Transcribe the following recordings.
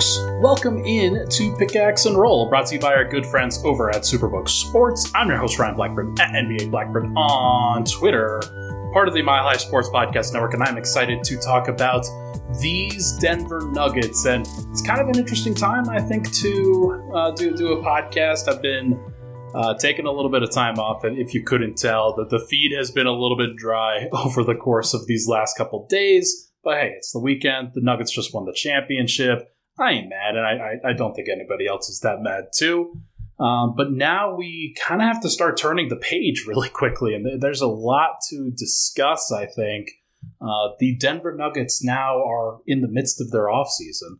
folks, welcome in to Pickaxe and Roll, brought to you by our good friends over at Superbook Sports. I'm your host, Ryan Blackburn, at NBA Blackburn on Twitter, part of the Mile High Sports Podcast Network, and I'm excited to talk about these Denver Nuggets. And it's kind of an interesting time, I think, to uh, do, do a podcast. I've been uh, taking a little bit of time off, and if you couldn't tell, that the feed has been a little bit dry over the course of these last couple days. But hey, it's the weekend. The Nuggets just won the championship. I ain't mad, and I, I, I don't think anybody else is that mad too. Um, but now we kind of have to start turning the page really quickly, and th- there's a lot to discuss. I think uh, the Denver Nuggets now are in the midst of their offseason.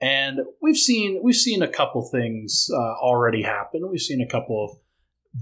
and we've seen we've seen a couple things uh, already happen. We've seen a couple of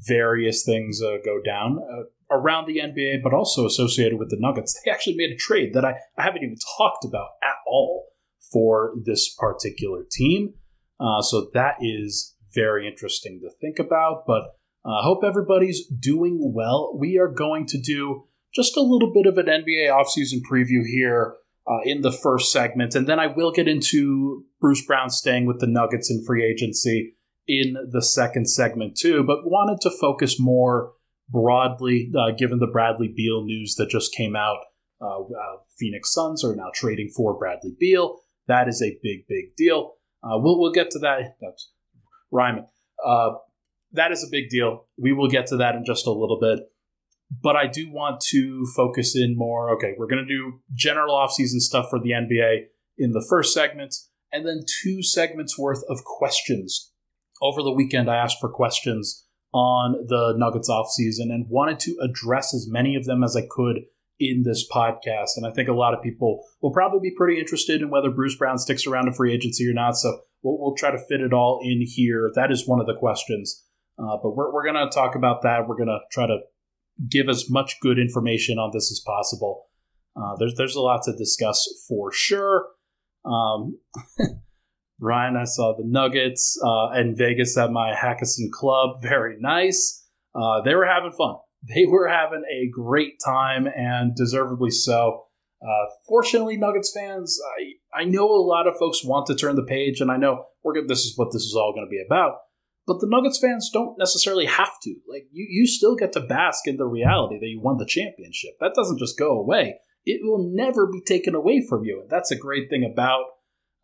various things uh, go down. Uh, around the NBA, but also associated with the Nuggets. They actually made a trade that I, I haven't even talked about at all for this particular team. Uh, so that is very interesting to think about. But I uh, hope everybody's doing well. We are going to do just a little bit of an NBA offseason preview here uh, in the first segment. And then I will get into Bruce Brown staying with the Nuggets in free agency in the second segment, too. But wanted to focus more broadly, uh, given the Bradley Beal news that just came out. Uh, uh, Phoenix Suns are now trading for Bradley Beal. That is a big, big deal. Uh, we'll, we'll get to that. That's rhyming. Uh, that is a big deal. We will get to that in just a little bit. But I do want to focus in more. Okay, we're going to do general offseason stuff for the NBA in the first segment, and then two segments worth of questions. Over the weekend, I asked for questions on the Nuggets offseason and wanted to address as many of them as I could in this podcast. And I think a lot of people will probably be pretty interested in whether Bruce Brown sticks around in free agency or not. So we'll, we'll try to fit it all in here. That is one of the questions. Uh, but we're, we're going to talk about that. We're going to try to give as much good information on this as possible. Uh, there's there's a lot to discuss for sure. Um, Ryan, I saw the Nuggets uh, in Vegas at my Hakkasan Club. Very nice. Uh, they were having fun. They were having a great time, and deservedly so. Uh, fortunately, Nuggets fans, I, I know a lot of folks want to turn the page, and I know we're this is what this is all going to be about. But the Nuggets fans don't necessarily have to. Like you, you still get to bask in the reality that you won the championship. That doesn't just go away. It will never be taken away from you, and that's a great thing about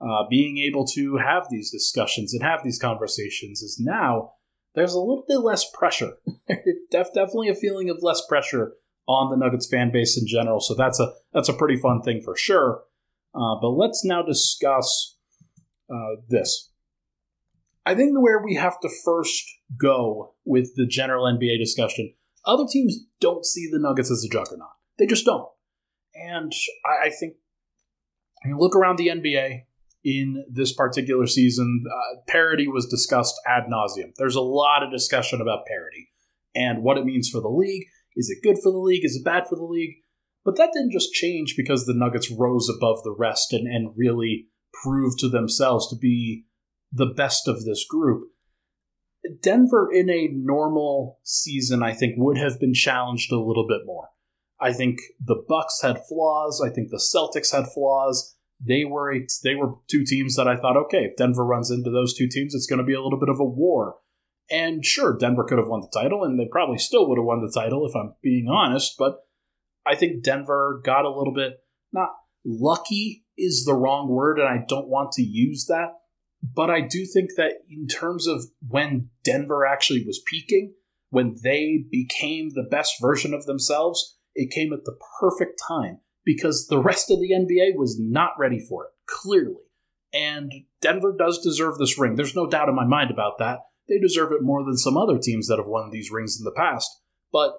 uh, being able to have these discussions and have these conversations is now there's a little bit less pressure. Def- definitely a feeling of less pressure on the Nuggets fan base in general. So that's a that's a pretty fun thing for sure. Uh, but let's now discuss uh, this. I think where we have to first go with the general NBA discussion, other teams don't see the Nuggets as a juggernaut. They just don't. And I, I think mean, look around the NBA in this particular season. Uh, parity was discussed ad nauseum. There's a lot of discussion about parity and what it means for the league. Is it good for the league? Is it bad for the league? But that didn't just change because the Nuggets rose above the rest and, and really proved to themselves to be the best of this group. Denver in a normal season, I think, would have been challenged a little bit more. I think the Bucks had flaws. I think the Celtics had flaws they were a, they were two teams that I thought, okay, if Denver runs into those two teams, it's going to be a little bit of a war. And sure, Denver could have won the title, and they probably still would have won the title if I'm being honest. But I think Denver got a little bit not lucky is the wrong word, and I don't want to use that. But I do think that in terms of when Denver actually was peaking, when they became the best version of themselves, it came at the perfect time because the rest of the NBA was not ready for it, clearly. And Denver does deserve this ring. There's no doubt in my mind about that. They deserve it more than some other teams that have won these rings in the past. But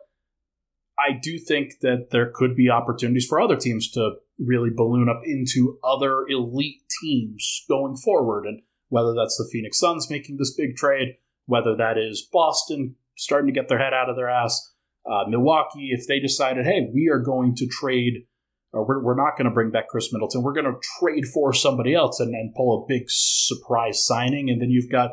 I do think that there could be opportunities for other teams to really balloon up into other elite teams going forward. And whether that's the Phoenix Suns making this big trade, whether that is Boston starting to get their head out of their ass, uh, Milwaukee, if they decided, hey, we are going to trade Uh, we're, we're not going to bring back Khris Middleton. We're going to trade for somebody else and, and pull a big surprise signing. And then you've got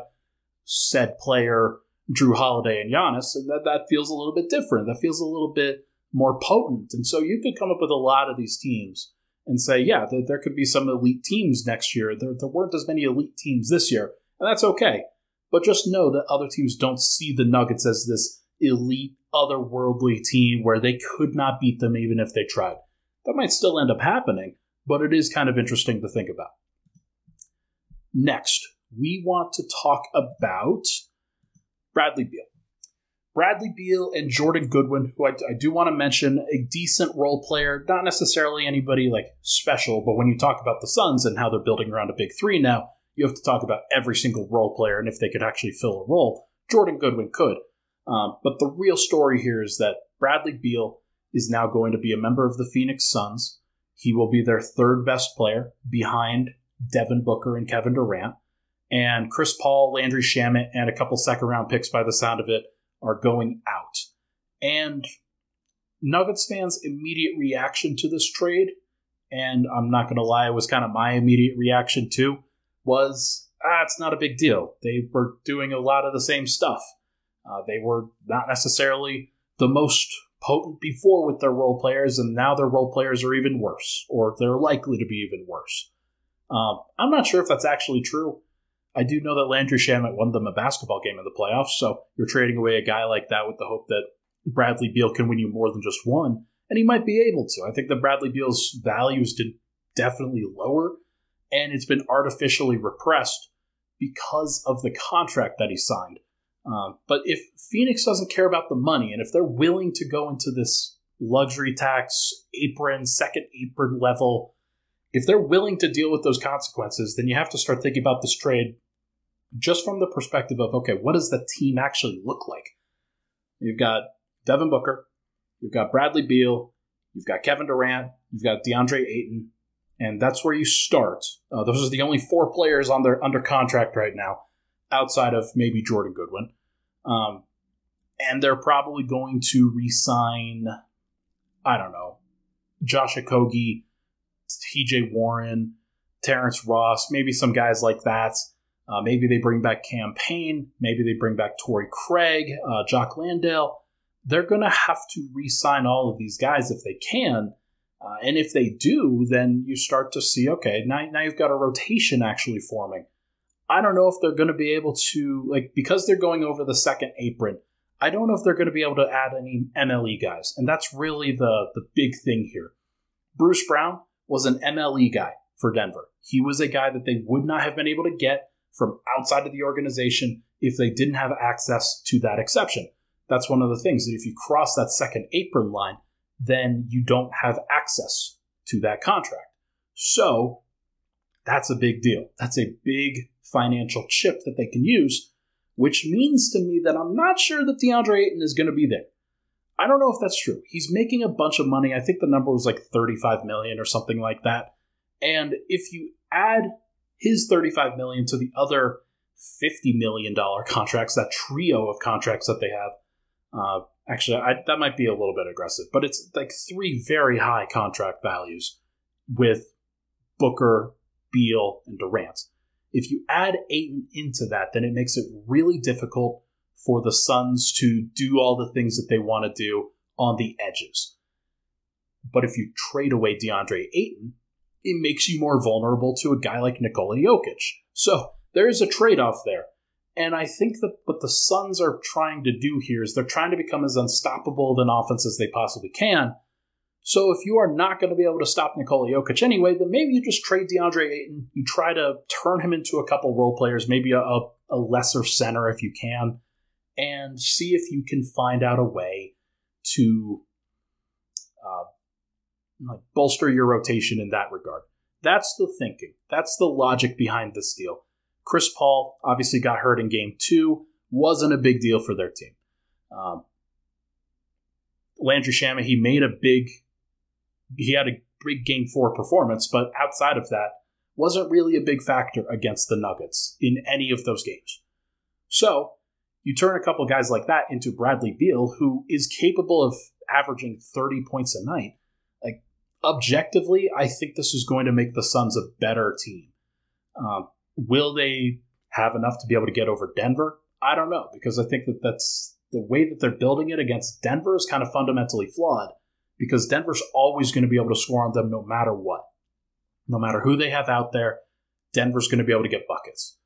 said player Jrue Holiday and Giannis, and that, that feels a little bit different. That feels a little bit more potent. And so you could come up with a lot of these teams and say, yeah, there, there could be some elite teams next year. There, there weren't as many elite teams this year, and that's okay. But just know that other teams don't see the Nuggets as this elite, otherworldly team where they could not beat them even if they tried. That might still end up happening, but it is kind of interesting to think about. Next, we want to talk about Bradley Beal. Bradley Beal and Jordan Goodwin, who I, I, do want to mention, a decent role player, not necessarily anybody like special, but when you talk about the Suns and how they're building around a big three now, you have to talk about every single role player and if they could actually fill a role. Jordan Goodwin could. Um, but the real story here is that Bradley Beal is now going to be a member of the Phoenix Suns. He will be their third best player behind Devin Booker and Kevin Durant. And Chris Paul, Landry Shamet, and a couple second round picks by the sound of it are going out. And Nuggets fans' immediate reaction to this trade, and I'm not going to lie, it was kind of my immediate reaction too, was ah, it's not a big deal. They were doing a lot of the same stuff. Uh, they were not necessarily the most potent before with their role players, and now their role players are even worse, or they're likely to be even worse. Um, I'm not sure if that's actually true. I do know that Landry Shamet won them a basketball game in the playoffs, so you're trading away a guy like that with the hope that Bradley Beal can win you more than just one, and he might be able to. I think that Bradley Beal's values did definitely lower, and it's been artificially repressed because of the contract that he signed. Um, but if Phoenix doesn't care about the money, and if they're willing to go into this luxury tax apron, second apron level, if they're willing to deal with those consequences, then you have to start thinking about this trade just from the perspective of okay, what does the team actually look like? You've got Devin Booker, you've got Bradley Beal, you've got Kevin Durant, you've got DeAndre Ayton, and that's where you start. Uh, those are the only four players on their under contract right now, outside of maybe Jordan Goodwin. Um, and they're probably going to re-sign, I don't know, Josh Okogie, T.J. Warren, Terrence Ross, maybe some guys like that. Uh, maybe they bring back Cam Payne. Maybe they bring back Torrey Craig, uh, Jock Landale. They're going to have to re sign all of these guys if they can. Uh, and if they do, then you start to see okay, now, now you've got a rotation actually forming. I don't know if they're going to be able to, like, because they're going over the second apron, I don't know if they're going to be able to add any MLE guys. And that's really the, the big thing here. Bruce Brown was an MLE guy for Denver. He was a guy that they would not have been able to get from outside of the organization if they didn't have access to that exception. That's one of the things that if you cross that second apron line, then you don't have access to that contract. So that's a big deal. That's a big financial chip that they can use, which means to me that I'm not sure that DeAndre Ayton is going to be there. I don't know if that's true. He's making a bunch of money. I think the number was like 35 million or something like that. And if you add his 35 million to the other 50 million dollar contracts, that trio of contracts that they have, uh, actually, I, that might be a little bit aggressive, but it's like three very high contract values with Booker, Beal, and Durant. If you add Ayton into that, then it makes it really difficult for the Suns to do all the things that they want to do on the edges. But if you trade away DeAndre Ayton, it makes you more vulnerable to a guy like Nikola Jokic. So there is a trade off there. And I think that what the Suns are trying to do here is they're trying to become as unstoppable of an offense as they possibly can. So if you are not going to be able to stop Nikola Jokic anyway, then maybe you just trade DeAndre Ayton. You try to turn him into a couple role players, maybe a, a lesser center if you can, and see if you can find out a way to uh, like bolster your rotation in that regard. That's the thinking. That's the logic behind this deal. Chris Paul obviously got hurt in game two, wasn't a big deal for their team. Um, Landry Shamet, he made a big, he had a big game four performance, but outside of that, wasn't really a big factor against the Nuggets in any of those games. So you turn a couple guys like that into Bradley Beal, who is capable of averaging 30 points a night. Like, objectively, I think this is going to make the Suns a better team. Um, will they have enough to be able to get over Denver? I don't know, because I think that that's the way that they're building it against Denver is kind of fundamentally flawed because Denver's always going to be able to score on them no matter what. no matter who they have out there, Denver's going to be able to get buckets.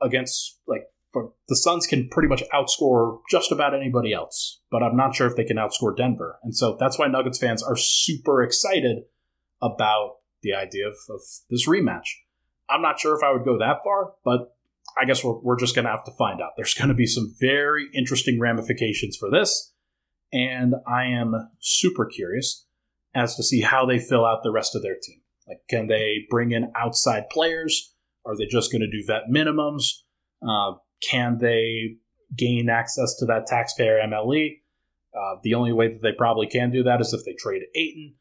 Against, like, for, the Suns can pretty much outscore just about anybody else, but I'm not sure if they can outscore Denver. And so that's why Nuggets fans are super excited about the idea of, of this rematch. I'm not sure if I would go that far, but I guess we're, we're just going to have to find out. There's going to be some very interesting ramifications for this, and I am super curious as to see how they fill out the rest of their team. Like, can they bring in outside players? Are they just going to do vet minimums? Uh, can they gain access to that taxpayer MLE? Uh, the only way that they probably can do that is if they trade Ayton.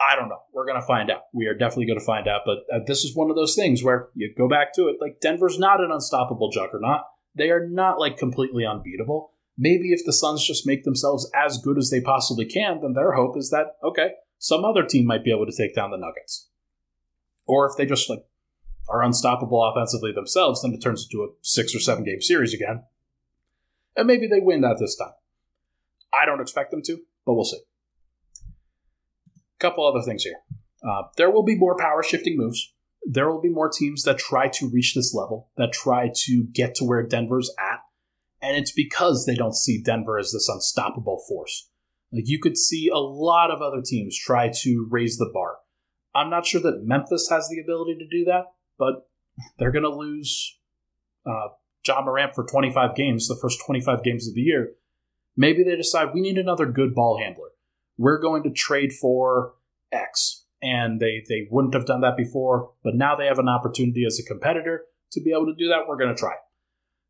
I don't know. We're going to find out. We are definitely going to find out. But uh, this is one of those things where you go back to it. Like, Denver's not an unstoppable juggernaut. They are not, like, completely unbeatable. Maybe if the Suns just make themselves as good as they possibly can, then their hope is that, okay, some other team might be able to take down the Nuggets. Or if they just, like, are unstoppable offensively themselves, then it turns into a six or seven game series again. And maybe they win that this time. I don't expect them to, but we'll see couple other things here. Uh, there will be more power shifting moves. There will be more teams that try to reach this level, that try to get to where Denver's at. And it's because they don't see Denver as this unstoppable force. Like you could see a lot of other teams try to raise the bar. I'm not sure that Memphis has the ability to do that, but they're going to lose uh, Ja Morant for 25 games, the first 25 games of the year. Maybe they decide we need another good ball handler we're going to trade for X. And they, they wouldn't have done that before, but now they have an opportunity as a competitor to be able to do that. We're going to try.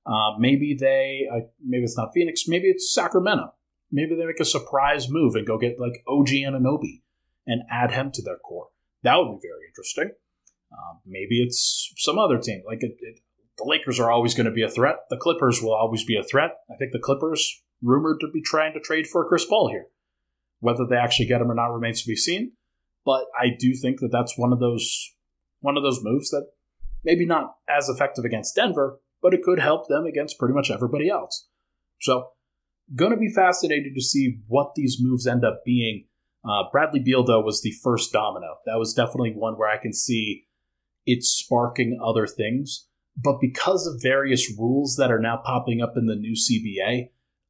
Uh, maybe they, uh, maybe it's not Phoenix, maybe it's Sacramento. Maybe they make a surprise move and go get like OG Anunoby and add him to their core. That would be very interesting. Uh, maybe it's some other team. Like it, it, the Lakers are always going to be a threat. The Clippers will always be a threat. I think the Clippers rumored to be trying to trade for Chris Paul here. Whether they actually get him or not remains to be seen. But I do think that that's one of those one of those moves that maybe not as effective against Denver, but it could help them against pretty much everybody else. So, going to be fascinated to see what these moves end up being. Uh, Bradley Beal, though, was the first domino. That was definitely one where I can see it sparking other things. But because of various rules that are now popping up in the new CBA,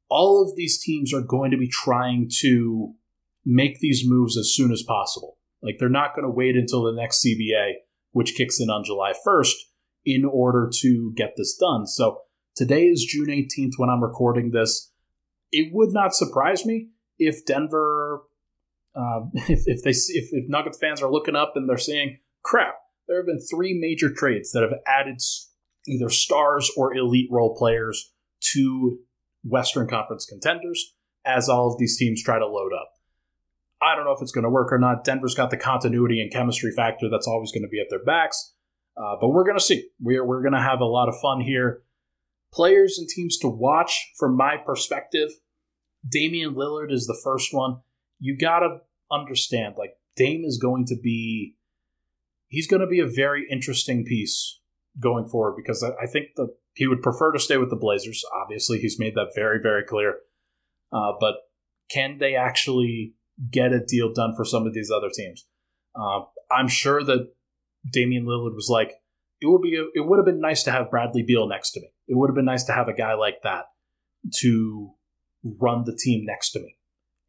all of these teams are going to be trying to make these moves as soon as possible. Like they're not going to wait until the next CBA, which kicks in on July 1st, in order to get this done. So today is June 18th when I'm recording this. It would not surprise me if Denver, uh, if, if they if, if Nuggets fans are looking up and they're saying, "Crap, there have been three major trades that have added either stars or elite role players to Western Conference contenders as all of these teams try to load up. I don't know if it's going to work or not. Denver's got the continuity and chemistry factor that's always going to be at their backs, uh, but we're going to see. We're, we're going to have a lot of fun here. Players and teams to watch from my perspective. Damian Lillard is the first one. You got to understand, like, Dame is going to be, he's going to be a very interesting piece going forward because I, think the he would prefer to stay with the Blazers. Obviously, he's made that very, very clear. Uh, but can they actually get a deal done for some of these other teams? Uh, I'm sure that Damian Lillard was like, it would be, it would have been nice to have Bradley Beal next to me. It would have been nice to have a guy like that to run the team next to me,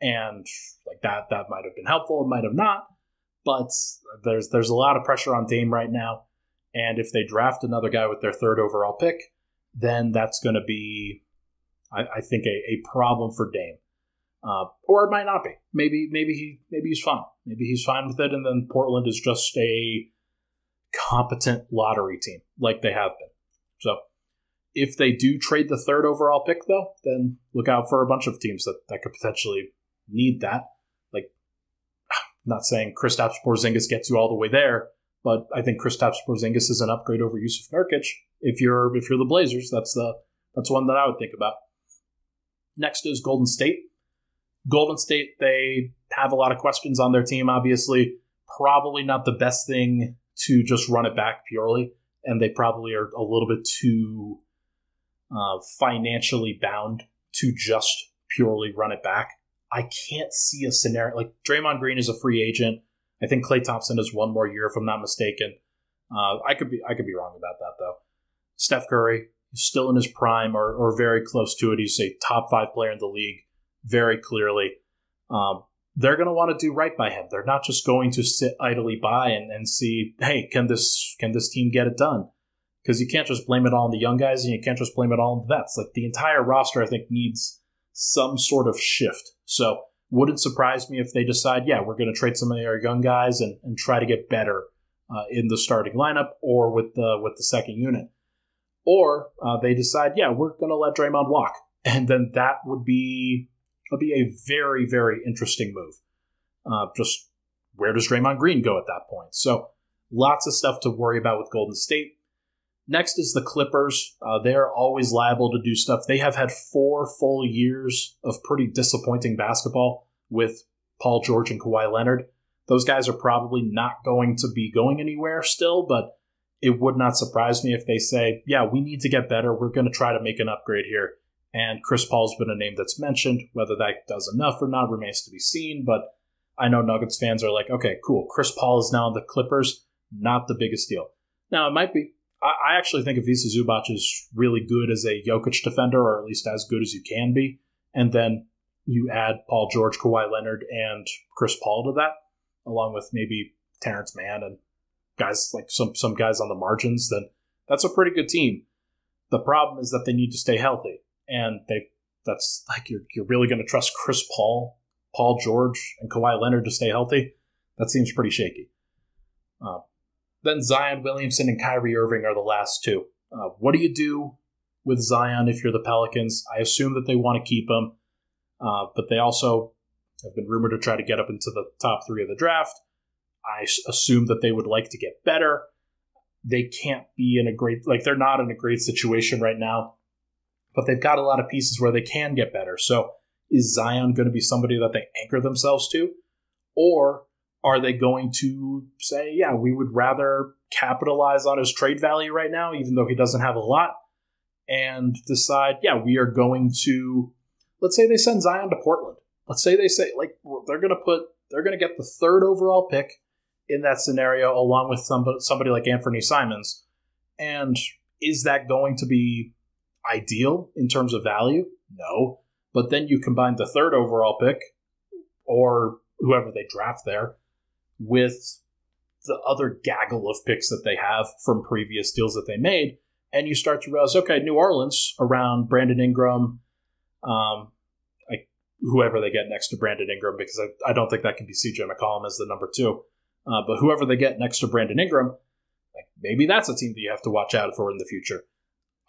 and like that, that might have been helpful. It might have not, but there's there's a lot of pressure on Dame right now. And if they draft another guy with their third overall pick, then that's going to be, I, I, think, a, a problem for Dame. Uh, or it might not be. Maybe, maybe he, maybe he's fine. Maybe he's fine with it, and then Portland is just a competent lottery team like they have been. So, if they do trade the third overall pick, though, then look out for a bunch of teams that, that could potentially need that. Like, I'm not saying Kristaps Porzingis gets you all the way there, but I think Kristaps Porzingis is an upgrade over Jusuf Nurkic if you're if you're the Blazers, that's the that's one that I would think about. Next is Golden State. Golden State, they have a lot of questions on their team, obviously. Probably not the best thing to just run it back purely, and they probably are a little bit too uh, financially bound to just purely run it back. I can't see a scenario like Draymond Green is a free agent. I think Klay Thompson is one more year, if I'm not mistaken. Uh, I could be I could be wrong about that though. Steph Curry is still in his prime or, or very close to it. He's a top five player in the league, very clearly. Um, they're going to want to do right by him. They're not just going to sit idly by and, and see, hey, can this can this team get it done? Because you can't just blame it all on the young guys, and you can't just blame it all on the vets. Like the entire roster, I think needs some sort of shift. So wouldn't surprise me if they decide, yeah, we're going to trade some of our young guys and, and try to get better uh, in the starting lineup or with the with the second unit, or uh, they decide, yeah, we're going to let Draymond walk, and then that would be would be a very very interesting move. Uh, just where does Draymond Green go at that point? So lots of stuff to worry about with Golden State. Next is the Clippers. Uh, they are always liable to do stuff. They have had four full years of pretty disappointing basketball with Paul George and Kawhi Leonard. Those guys are probably not going to be going anywhere still, but it would not surprise me if they say, yeah, we need to get better. We're going to try to make an upgrade here. And Chris Paul's been a name that's mentioned. Whether that does enough or not remains to be seen, but I know Nuggets fans are like, okay, cool. Chris Paul is now the Clippers. Not the biggest deal. Now, it might be. I, actually think Ivica Zubac is really good as a Jokic defender, or at least as good as you can be. And then you add Paul George, Kawhi Leonard, and Chris Paul to that along with maybe Terance Mann and guys like some some guys on the margins, then that's a pretty good team. The problem is that they need to stay healthy, and they that's like you're you're really going to trust Chris Paul, Paul George, and Kawhi Leonard to stay healthy. That seems pretty shaky. Uh, then Zion Williamson and Kyrie Irving are the last two. Uh, what do you do with Zion if you're the Pelicans? I assume that they want to keep him, uh, but they also have been rumored to try to get up into the top three of the draft. I assume that they would like to get better. They can't be in a great, like, they're not in a great situation right now, but they've got a lot of pieces where they can get better. So is Zion going to be somebody that they anchor themselves to? Or are they going to say, yeah, we would rather capitalize on his trade value right now, even though he doesn't have a lot, and decide, yeah, we are going to, let's say they send Zion to Portland let's say they say like they're going to put they're going to get the third overall pick in that scenario along with somebody, somebody like Anfernee Simons. And is that going to be ideal in terms of value? No. But then you combine the third overall pick or whoever they draft there with the other gaggle of picks that they have from previous deals that they made. And you start to realize, okay, New Orleans around Brandon Ingram, um, whoever they get next to Brandon Ingram because I, I don't think that can be CJ McCollum as the number two. Uh, but whoever they get next to Brandon Ingram, like maybe that's a team that you have to watch out for in the future.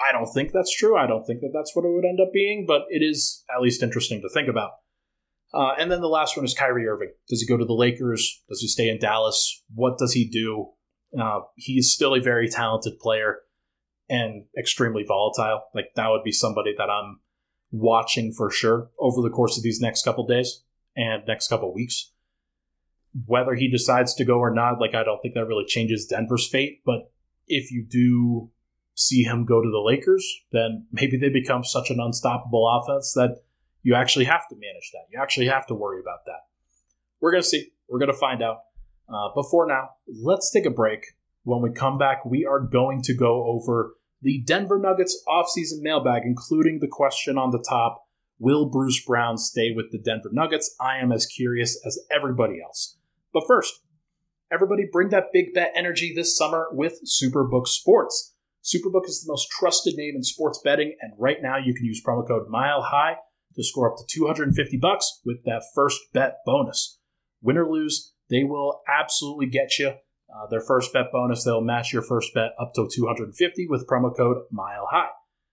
I don't think that's true. I don't think that that's what it would end up being, but it is at least interesting to think about. Uh, and then the last one is Kyrie Irving. Does he go to the Lakers? Does he stay in Dallas? What does he do? Uh, he's still a very talented player and extremely volatile. Like that would be somebody that I'm watching for sure over the course of these next couple days and next couple weeks. Whether he decides to go or not, like I don't think that really changes Denver's fate. But if you do see him go to the Lakers, then maybe they become such an unstoppable offense that you actually have to manage that. You actually have to worry about that. We're going to see. We're going to find out. Uh, but for now, let's take a break. When we come back, we are going to go over the Denver Nuggets offseason mailbag, including the question on the top Will Bruce Brown stay with the Denver Nuggets? I am as curious as everybody else. But first, everybody bring that big bet energy this summer with Superbook Sports. Superbook is the most trusted name in sports betting, and right now you can use promo code Mile High to score up to 250 bucks with that first bet bonus. Win or lose, they will absolutely get you uh, their first bet bonus, they'll match your first bet up to 250 with promo code Mile High.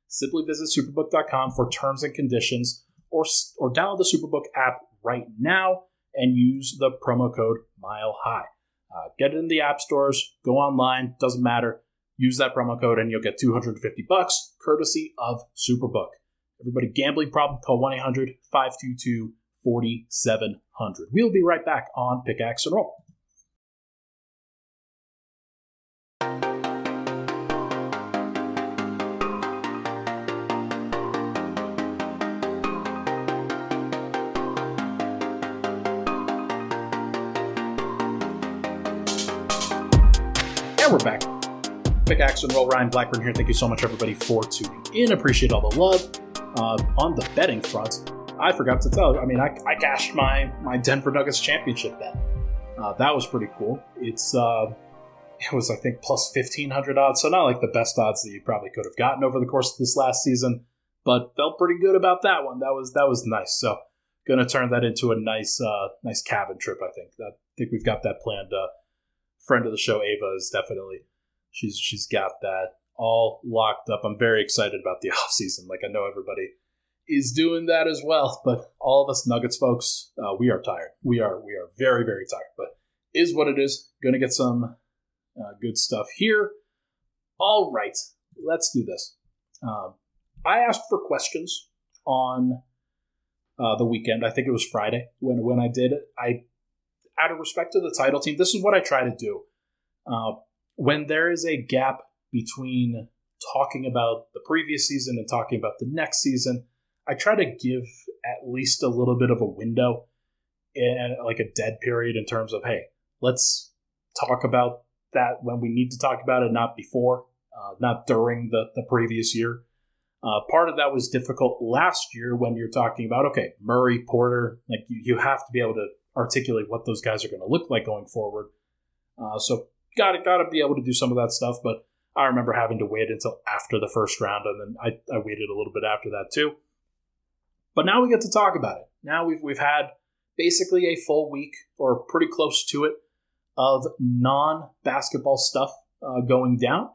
Simply visit superbook.com for terms and conditions or, or download the Superbook app right now and use the promo code Mile High. Uh, get it in the app stores, go online, doesn't matter. Use that promo code and you'll get 250 bucks courtesy of Superbook. Everybody gambling problem, call 1 800 522 4700. We'll be right back on Pickaxe and Roll. And we're back. Pickaxe and roll. Ryan Blackburn here. Thank you so much, everybody, for tuning in. Appreciate all the love. Uh, on the betting front, I forgot to tell. I mean, I, I cashed my my Denver Nuggets championship bet. Uh, that was pretty cool. It's uh, it was I think plus fifteen hundred odds, so not like the best odds that you probably could have gotten over the course of this last season, but felt pretty good about that one. That was that was nice. So gonna turn that into a nice uh, nice cabin trip. I think I think we've got that planned. Uh, friend of the show, Ava, is definitely she's she's got that all locked up. I'm very excited about the off season. Like I know everybody is doing that as well, but all of us Nuggets folks, uh, we are tired. We are we are very very tired. But is what it is. Going to get some uh, good stuff here. All right, let's do this. Um, I asked for questions on uh, the weekend. I think it was Friday when when I did it. I, out of respect to the title team, this is what I try to do. Uh, when there is a gap between talking about the previous season and talking about the next season, I try to give at least a little bit of a window and like a dead period in terms of hey, let's talk about that when we need to talk about it, not before, uh, not during the, the previous year. Uh, part of that was difficult last year when you're talking about okay, Murray, Porter, like you, you have to be able to articulate what those guys are going to look like going forward. Uh, so got to got to be able to do some of that stuff. But I remember having to wait until after the first round, and then I, I waited a little bit after that too. But now we get to talk about it. Now we've we've had basically a full week or pretty close to it of non basketball stuff uh, going down.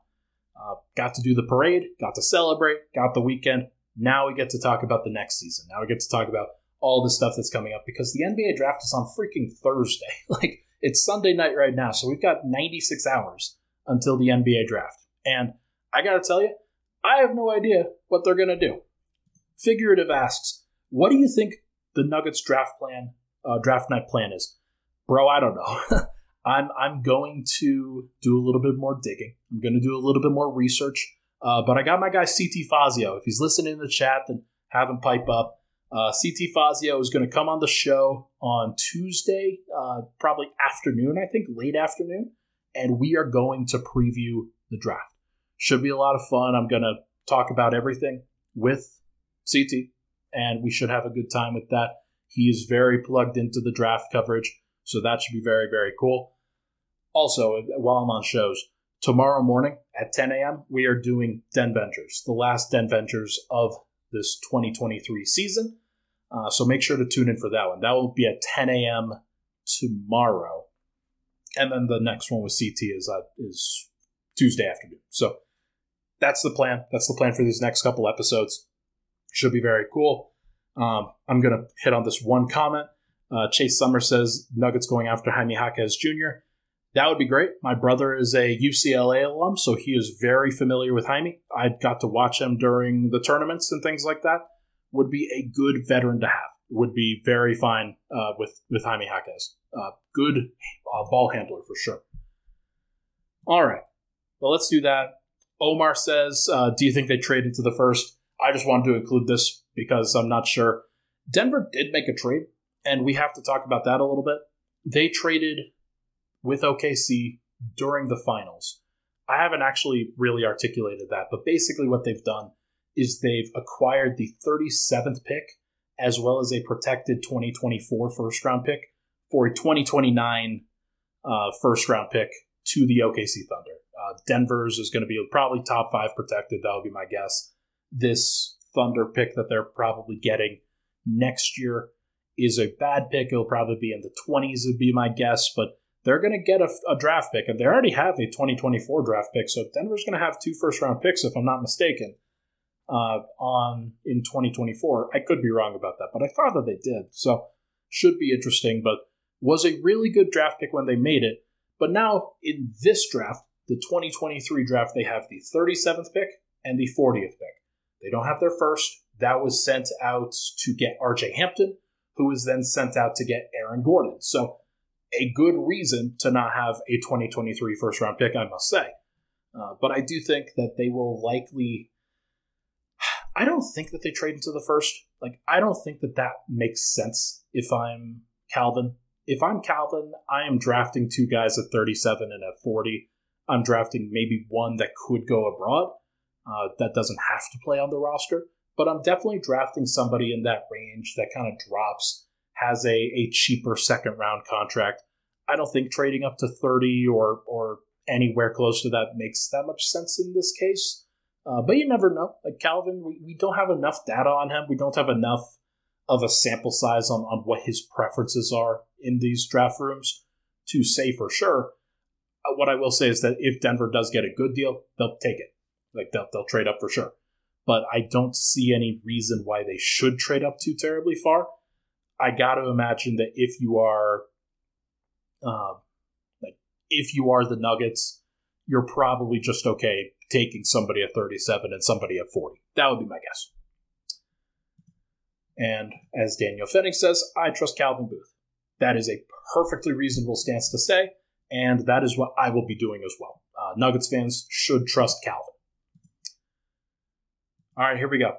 Uh, got to do the parade, got to celebrate, got the weekend. Now we get to talk about the next season. Now we get to talk about all the stuff that's coming up because the NBA draft is on freaking Thursday. like it's Sunday night right now, so we've got 96 hours until the NBA draft. And I got to tell you, I have no idea what they're going to do. Figurative asks, what do you think the Nuggets draft plan, uh, draft night plan is? Bro, I don't know. I'm I'm going to do a little bit more digging. I'm going to do a little bit more research. Uh, but I got my guy CT Fazio. If he's listening in the chat, then have him pipe up. Uh, CT Fazio is going to come on the show on Tuesday, uh, probably afternoon, I think, late afternoon, and we are going to preview the draft. Should be a lot of fun. I'm going to talk about everything with CT, and we should have a good time with that. He is very plugged into the draft coverage, so that should be very, very cool. Also, while I'm on shows, tomorrow morning at 10 a.m., we are doing Den Ventures, the last Den Ventures of this 2023 season. Uh, so make sure to tune in for that one. That will be at 10 a.m. tomorrow, and then the next one with CT is uh, is Tuesday afternoon. So that's the plan. That's the plan for these next couple episodes. Should be very cool. Um, I'm gonna hit on this one comment. Uh, Chase Summer says Nuggets going after Jaime Jaquez Jr. That would be great. My brother is a UCLA alum, so he is very familiar with Jaime. I got to watch him during the tournaments and things like that. Would be a good veteran to have. Would be very fine uh, with with Jaime Jaquez. Uh, good uh, ball handler for sure. All right, well let's do that. Omar says, uh, "Do you think they traded to the first? I just wanted to include this because I'm not sure. Denver did make a trade, and we have to talk about that a little bit. They traded with OKC during the finals. I haven't actually really articulated that, but basically what they've done is they've acquired the 37th pick as well as a protected 2024 first round pick for a 2029 uh, first round pick to the OKC Thunder. Uh, Denver's is going to be probably top five protected. That would be my guess. This Thunder pick that they're probably getting next year is a bad pick. It'll probably be in the 20s, would be my guess, but they're going to get a, a, draft pick, and they already have a 2024 draft pick. So Denver's going to have two first round picks, if I'm not mistaken, uh, on in 2024. I could be wrong about that, but I thought that they did. So should be interesting, but was a really good draft pick when they made it. But now in this draft, the 2023 draft, they have the 37th pick and the 40th pick. They don't have their first. That was sent out to get RJ Hampton, who was then sent out to get Aaron Gordon. So a good reason to not have a 2023 first round pick, I must say. Uh, but I do think that they will likely. I don't think that they trade into the first. Like, I don't think that that makes sense if I'm Calvin. If I'm Calvin, I am drafting two guys at 37 and at 40. I'm drafting maybe one that could go abroad. Uh, that doesn't have to play on the roster, but I'm definitely drafting somebody in that range that kind of drops, has a, a cheaper second round contract. I don't think trading up to 30 or, or anywhere close to that makes that much sense in this case. Uh, but you never know. Like Calvin, we, we don't have enough data on him. We don't have enough of a sample size on, on what his preferences are in these draft rooms to say for sure. Uh, what I will say is that if Denver does get a good deal, they'll take it. Like they'll, they'll trade up for sure. But I don't see any reason why they should trade up too terribly far. I got to imagine that if you are, uh, like if you are the Nuggets, you're probably just okay taking somebody at 37 and somebody at 40. That would be my guess. And as Daniel Fenning says, I trust Calvin Booth. That is a perfectly reasonable stance to say, and that is what I will be doing as well. Uh, Nuggets fans should trust Calvin. All right, here we go.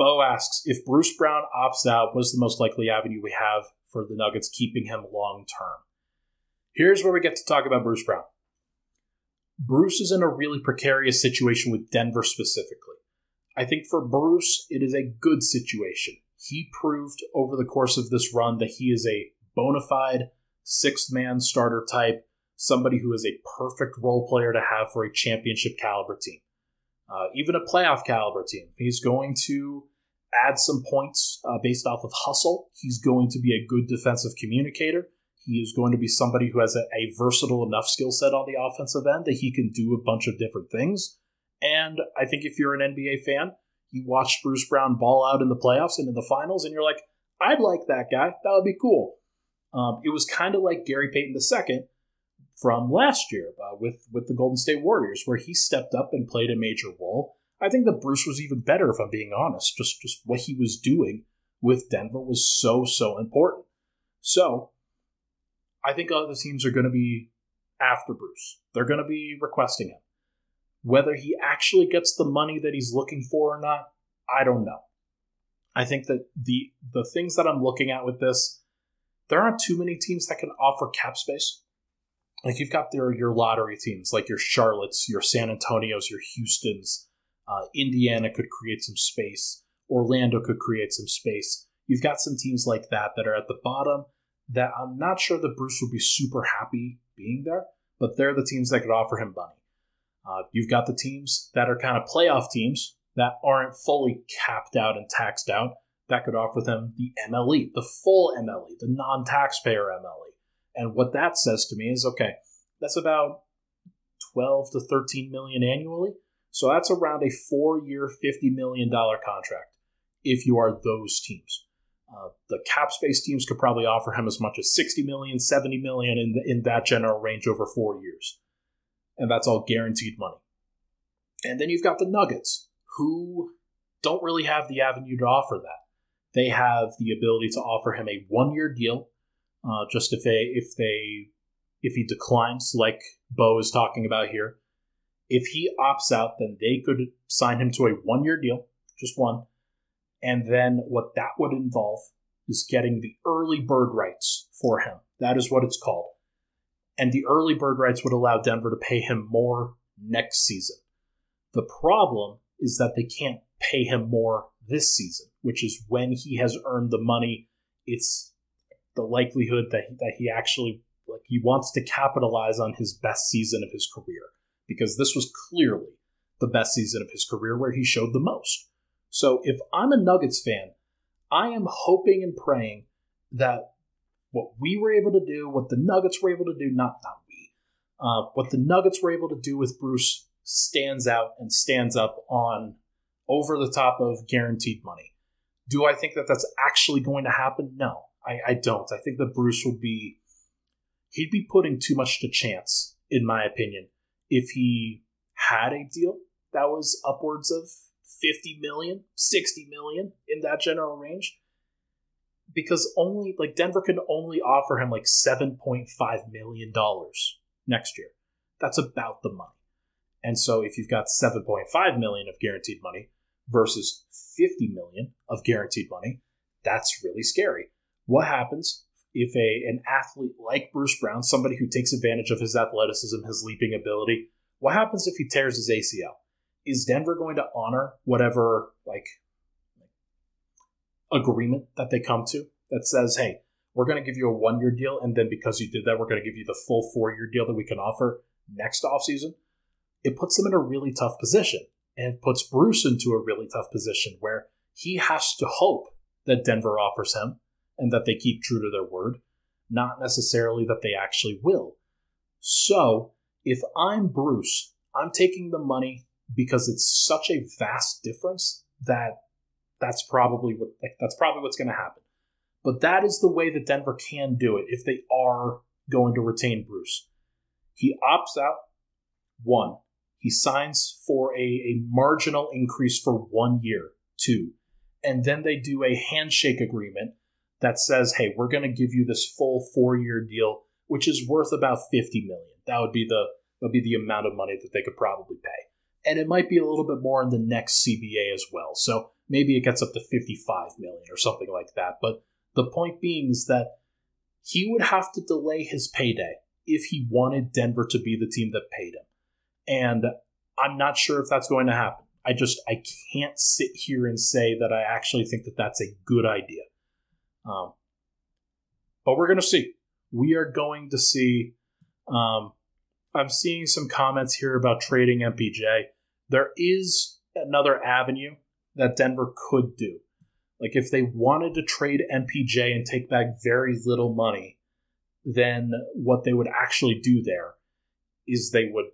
Bo asks if Bruce Brown opts out, what's the most likely avenue we have for the Nuggets keeping him long term? Here's where we get to talk about Bruce Brown. Bruce is in a really precarious situation with Denver specifically. I think for Bruce, it is a good situation. He proved over the course of this run that he is a bona fide sixth man starter type, somebody who is a perfect role player to have for a championship caliber team, uh, even a playoff caliber team. He's going to add some points uh, based off of hustle. He's going to be a good defensive communicator. He is going to be somebody who has a, a versatile enough skill set on the offensive end that he can do a bunch of different things. And I think if you're an NBA fan, you watch Bruce Brown ball out in the playoffs and in the finals, and you're like, I'd like that guy. That would be cool. Um, it was kind of like Gary Payton II from last year uh, with with the Golden State Warriors, where he stepped up and played a major role. I think that Bruce was even better, if I'm being honest. Just just what he was doing with Denver was so so important. So I think other teams are going to be after Bruce. They're going to be requesting him. Whether he actually gets the money that he's looking for or not, I don't know. I think that the the things that I'm looking at with this, there aren't too many teams that can offer cap space. Like you've got their your lottery teams, like your Charlottes, your San Antonios, your Houston's. Uh, Indiana could create some space. Orlando could create some space. You've got some teams like that that are at the bottom that I'm not sure that Bruce would be super happy being there, but they're the teams that could offer him money. Uh, you've got the teams that are kind of playoff teams that aren't fully capped out and taxed out that could offer them the MLE, the full MLE, the non taxpayer MLE. And what that says to me is okay, that's about 12 to 13 million annually. So that's around a four year, $50 million contract if you are those teams. Uh, the cap space teams could probably offer him as much as 60 million, 70 million in, the, in that general range over four years and that's all guaranteed money. And then you've got the Nuggets, who don't really have the avenue to offer that. They have the ability to offer him a one-year deal, uh, just if they if they if he declines, like Bo is talking about here. If he opts out, then they could sign him to a one-year deal, just one, and then what that would involve is getting the early bird rights for him. That is what it's called and the early bird rights would allow Denver to pay him more next season. The problem is that they can't pay him more this season, which is when he has earned the money. It's the likelihood that that he actually like he wants to capitalize on his best season of his career because this was clearly the best season of his career where he showed the most. So if I'm a Nuggets fan, I am hoping and praying that what we were able to do, what the Nuggets were able to do, not not we, uh, what the Nuggets were able to do with Bruce stands out and stands up on over the top of guaranteed money. Do I think that that's actually going to happen? No, I, I don't. I think that Bruce would be he'd be putting too much to chance, in my opinion, if he had a deal that was upwards of 50 million, 60 million in that general range because only like Denver could only offer him like seven point five million dollars next year. That's about the money. And so if you've got seven point five million of guaranteed money versus fifty million of guaranteed money, that's really scary. What happens if a an athlete like Bruce Brown, somebody who takes advantage of his athleticism, his leaping ability, what happens if he tears his ACL? Is Denver going to honor whatever like agreement that they come to that says, "Hey, we're going to give you a one year deal, and then because you did that, we're going to give you the full four year deal that we can offer next offseason?" It puts them in a really tough position and puts Bruce into a really tough position where he has to hope that Denver offers him and that they keep true to their word, not necessarily that they actually will. So, if I'm Bruce, I'm taking the money because it's such a vast difference that that's probably what like, that's probably what's going to happen. But that is the way that Denver can do it if they are going to retain Bruce. He opts out. One, he signs for a, a marginal increase for one year. Two, and then they do a handshake agreement that says, "Hey, we're going to give you this full four year deal, which is worth about fifty million. That would be the would be the amount of money that they could probably pay, and it might be a little bit more in the next CBA as well. So maybe it gets up to fifty five million or something like that. But the point being is that he would have to delay his payday if he wanted Denver to be the team that paid him. And I'm not sure if that's going to happen. I just I can't sit here and say that I actually think that that's a good idea. Um, but we're going to see. We are going to see. Um, I'm seeing some comments here about trading MPJ. There is another avenue that Denver could do. Like if they wanted to trade MPJ and take back very little money, then what they would actually do there is they would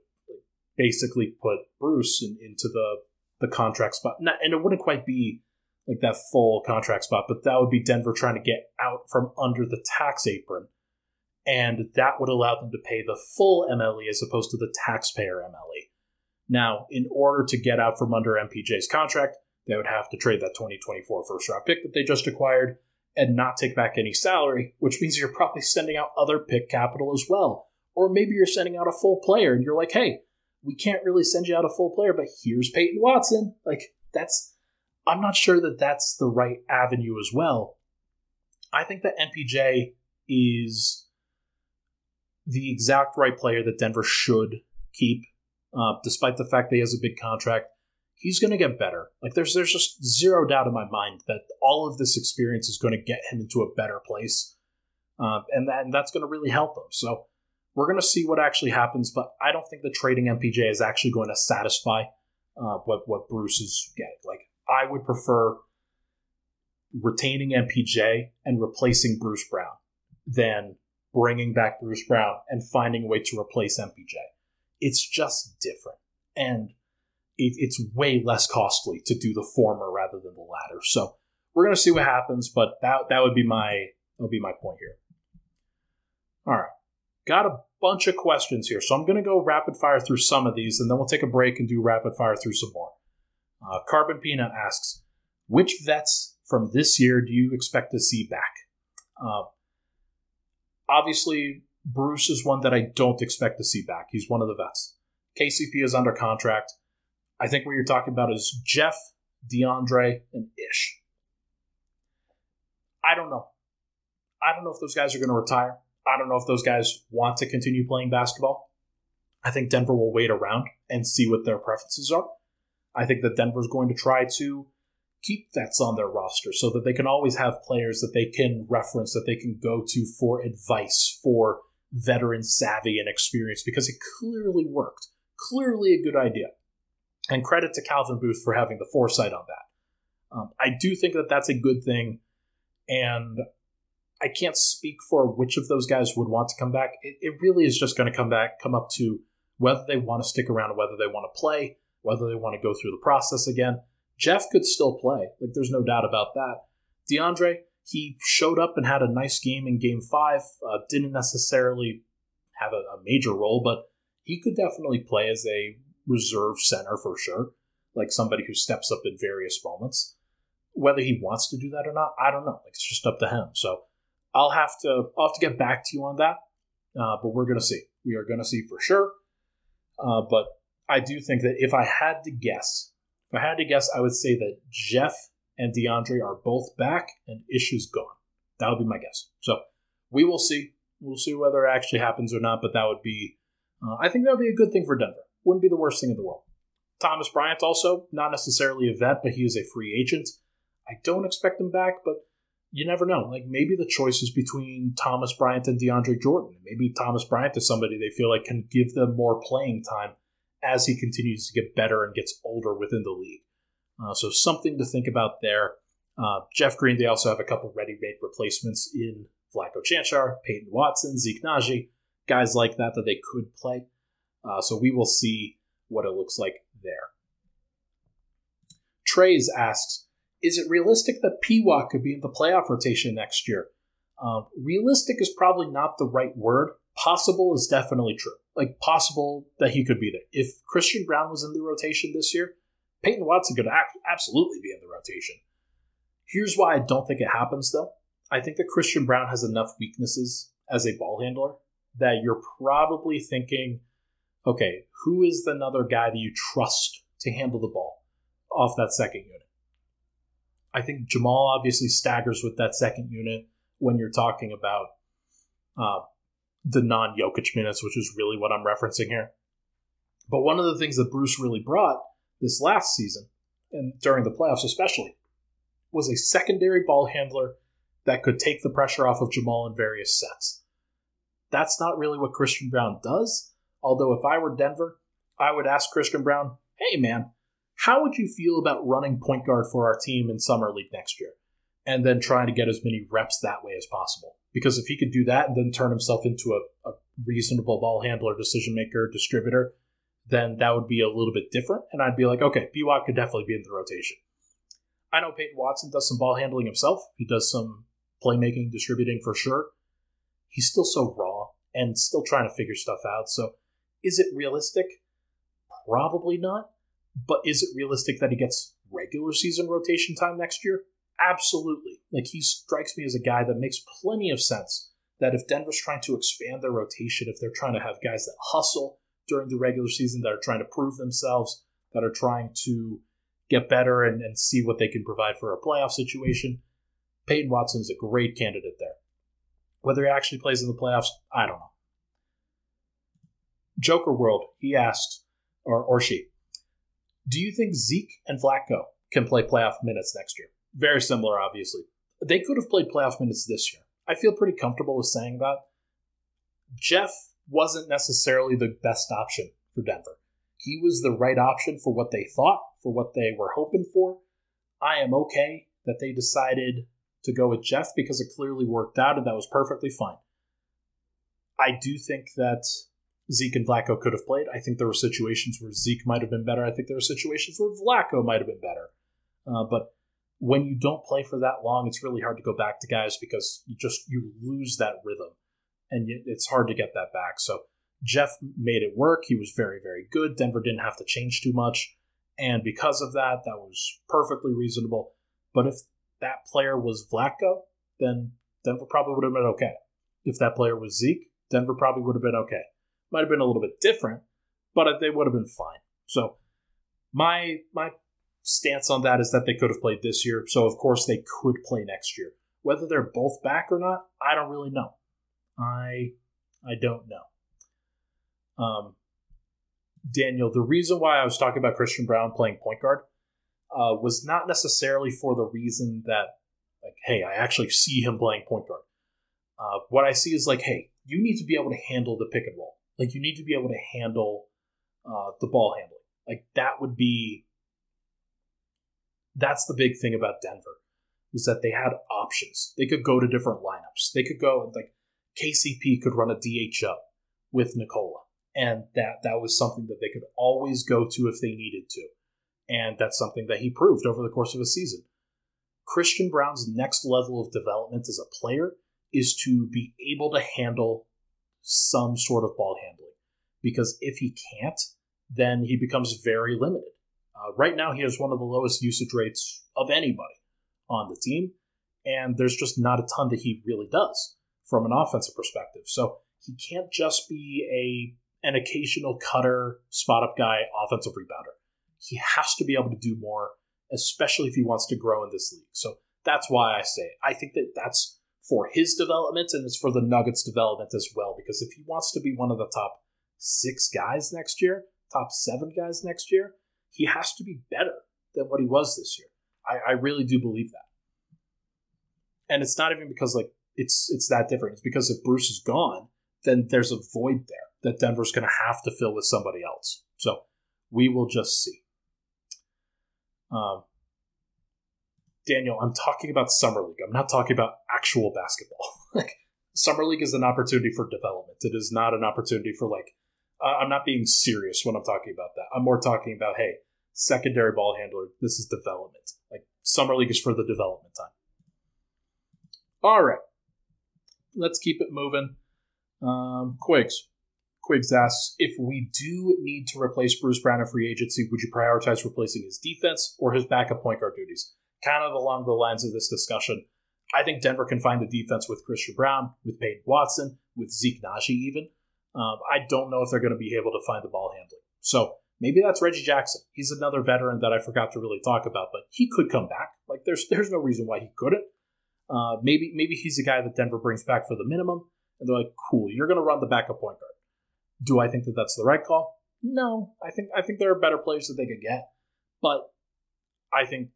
basically put Bruce in, into the the contract spot. Not, and it wouldn't quite be like that full contract spot, but that would be Denver trying to get out from under the tax apron. And that would allow them to pay the full MLE as opposed to the taxpayer MLE. Now, in order to get out from under MPJ's contract, they would have to trade that 2024 first round pick that they just acquired and not take back any salary, which means you're probably sending out other pick capital as well. Or maybe you're sending out a full player and you're like, hey, we can't really send you out a full player, but here's Peyton Watson. Like, that's, I'm not sure that that's the right avenue as well. I think that MPJ is the exact right player that Denver should keep, uh, despite the fact that he has a big contract he's going to get better. Like there's there's just zero doubt in my mind that all of this experience is going to get him into a better place, uh, and that, and that's going to really help him. So we're going to see what actually happens, but I don't think the trading MPJ is actually going to satisfy uh, what what Bruce is getting. Like I would prefer retaining MPJ and replacing Bruce Brown than bringing back Bruce Brown and finding a way to replace MPJ. It's just different and it, it's way less costly to do the former rather than the latter. So we're going to see what happens, but that that would be my that would be my point here. All right, got a bunch of questions here, so I'm going to go rapid fire through some of these, and then we'll take a break and do rapid fire through some more. Uh, Carbon Peanut asks, which vets from this year do you expect to see back? Uh, obviously, Bruce is one that I don't expect to see back. He's one of the vets. KCP is under contract. I think what you're talking about is Jeff, DeAndre, and Ish. I don't know. I don't know if those guys are going to retire. I don't know if those guys want to continue playing basketball. I think Denver will wait around and see what their preferences are. I think that Denver's going to try to keep vets on their roster so that they can always have players that they can reference, that they can go to for advice, for veteran savvy and experience, because it clearly worked. Clearly a good idea. And credit to Calvin Booth for having the foresight on that. Um, I do think that that's a good thing, and I can't speak for which of those guys would want to come back. It, it really is just going to come back, come up to whether they want to stick around, whether they want to play, whether they want to go through the process again. Jeff could still play, like there's no doubt about that. DeAndre, he showed up and had a nice game in Game Five. Uh, didn't necessarily have a, a major role, but he could definitely play as a reserve center for sure, like somebody who steps up in various moments. Whether he wants to do that or not, I don't know. Like it's just up to him. So I'll have to I'll have to get back to you on that. Uh, but we're gonna see. We are gonna see for sure. Uh, but I do think that if I had to guess, if I had to guess, I would say that Jeff and DeAndre are both back and Ish is gone. That would be my guess. So we will see. We'll see whether it actually happens or not, but that would be, uh, I think that would be a good thing for Denver. Wouldn't be the worst thing in the world. Thomas Bryant also, not necessarily a vet, but he is a free agent. I don't expect him back, but you never know. Like maybe the choice is between Thomas Bryant and DeAndre Jordan. Maybe Thomas Bryant is somebody they feel like can give them more playing time as he continues to get better and gets older within the league. Uh, so something to think about there. Uh, Jeff Green, they also have a couple ready-made replacements in Vlatko Cancar, Peyton Watson, Zeke Nnaji, guys like that that they could play. Uh, so we will see what it looks like there. Trays asks, is it realistic that Piwak could be in the playoff rotation next year? Um, realistic is probably not the right word. Possible is definitely true. Like possible that he could be there. If Christian Brown was in the rotation this year, Peyton Watson could absolutely be in the rotation. Here's why I don't think it happens, though. I think that Christian Brown has enough weaknesses as a ball handler that you're probably thinking, okay, who is the another guy that you trust to handle the ball off that second unit? I think Jamal obviously staggers with that second unit when you're talking about uh, the non Jokic minutes, which is really what I'm referencing here. But one of the things that Bruce really brought this last season, and during the playoffs especially, was a secondary ball handler that could take the pressure off of Jamal in various sets. That's not really what Christian Brown does. Although, if I were Denver, I would ask Christian Brown, hey man, how would you feel about running point guard for our team in Summer League next year? And then trying to get as many reps that way as possible. Because if he could do that and then turn himself into a, a reasonable ball handler, decision maker, distributor, then that would be a little bit different. And I'd be like, okay, Piwak could definitely be in the rotation. I know Peyton Watson does some ball handling himself. He does some playmaking, distributing for sure. He's still so raw and still trying to figure stuff out. So is it realistic? Probably not. But is it realistic that he gets regular season rotation time next year? Absolutely. Like he strikes me as a guy that makes plenty of sense. That if Denver's trying to expand their rotation, if they're trying to have guys that hustle during the regular season, that are trying to prove themselves, that are trying to get better and, and see what they can provide for a playoff situation, Peyton Watson is a great candidate there. Whether he actually plays in the playoffs, I don't know. Joker World, he asks, or, or she, do you think Zeke and Vlatko can play playoff minutes next year? Very similar, obviously. They could have played playoff minutes this year. I feel pretty comfortable with saying that. Jeff wasn't necessarily the best option for Denver. He was the right option for what they thought, for what they were hoping for. I am okay that they decided to go with Jeff because it clearly worked out and that was perfectly fine. I do think that Zeke and Vlatko could have played. I think there were situations where Zeke might have been better. I think there were situations where Vlatko might have been better. Uh, but when you don't play for that long, it's really hard to go back to guys because you just you lose that rhythm, and it's hard to get that back. So Jeff made it work. He was very very good. Denver didn't have to change too much, and because of that, that was perfectly reasonable. But if that player was Vlatko, then Denver probably would have been okay. If that player was Zeke, Denver probably would have been okay. Might have been a little bit different, but they would have been fine. So my my stance on that is that they could have played this year. So of course they could play next year. Whether they're both back or not, I don't really know. I I don't know. Um, Daniel, the reason why I was talking about Christian Brown playing point guard uh, was not necessarily for the reason that, like, hey, I actually see him playing point guard. Uh, what I see is like, hey, you need to be able to handle the pick and roll. Like you need to be able to handle uh, the ball handling. Like that would be. That's the big thing about Denver, was that they had options. They could go to different lineups. They could go and like KCP could run a DH up with Nikola, and that that was something that they could always go to if they needed to, and that's something that he proved over the course of a season. Christian Brown's next level of development as a player is to be able to handle some sort of ball handling. Because if he can't, then he becomes very limited. Uh, right now, he has one of the lowest usage rates of anybody on the team, and there's just not a ton that he really does from an offensive perspective. So he can't just be a an occasional cutter, spot up guy, offensive rebounder. He has to be able to do more, especially if he wants to grow in this league. So that's why I say it. I think that that's for his development and it's for the Nuggets' development as well. Because if he wants to be one of the top six guys next year, top seven guys next year, he has to be better than what he was this year. I, I really do believe that. And it's not even because like it's it's that different. It's because if Bruce is gone, then there's a void there that Denver's going to have to fill with somebody else. So we will just see. Um, Daniel, I'm talking about summer league. I'm not talking about actual basketball. like summer league is an opportunity for development. It is not an opportunity for like. Uh, I'm not being serious when I'm talking about that. I'm more talking about hey, secondary ball handler. This is development. Like summer league is for the development time. All right, let's keep it moving. Um, Quigs. Quigs asks if we do need to replace Bruce Brown in free agency, would you prioritize replacing his defense or his backup point guard duties? Kind of along the lines of this discussion, I think Denver can find the defense with Christian Brown, with Peyton Watson, with Zeke Nnaji even. Um, I don't know if they're going to be able to find the ball handling. So maybe that's Reggie Jackson. He's another veteran that I forgot to really talk about, but he could come back. Like there's there's no reason why he couldn't. Uh, maybe maybe he's a guy that Denver brings back for the minimum, and they're like, cool, you're going to run the backup point guard. Do I think that that's the right call? No, I think I think there are better players that they could get, but I think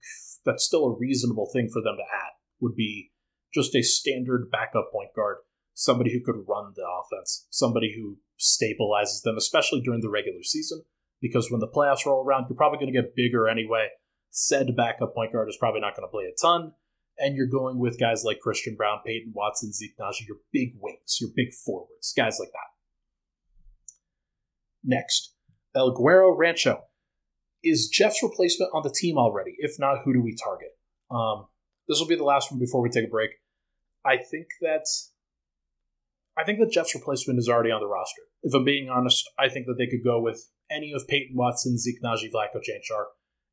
that's still a reasonable thing for them to add. Would be just a standard backup point guard, somebody who could run the offense, somebody who stabilizes them, especially during the regular season. Because when the playoffs roll around, you're probably going to get bigger anyway. Said backup point guard is probably not going to play a ton, and you're going with guys like Christian Brown, Peyton Watson, Zeke Nnaji, your big wings, your big forwards, guys like that. Next, El Guero Rancho. Is Jeff's replacement on the team already? If not, who do we target? Um, this will be the last one before we take a break. I think that I think that Jeff's replacement is already on the roster. If I'm being honest, I think that they could go with any of Peyton Watson, Zeke Nnaji, Vlatko Cancar,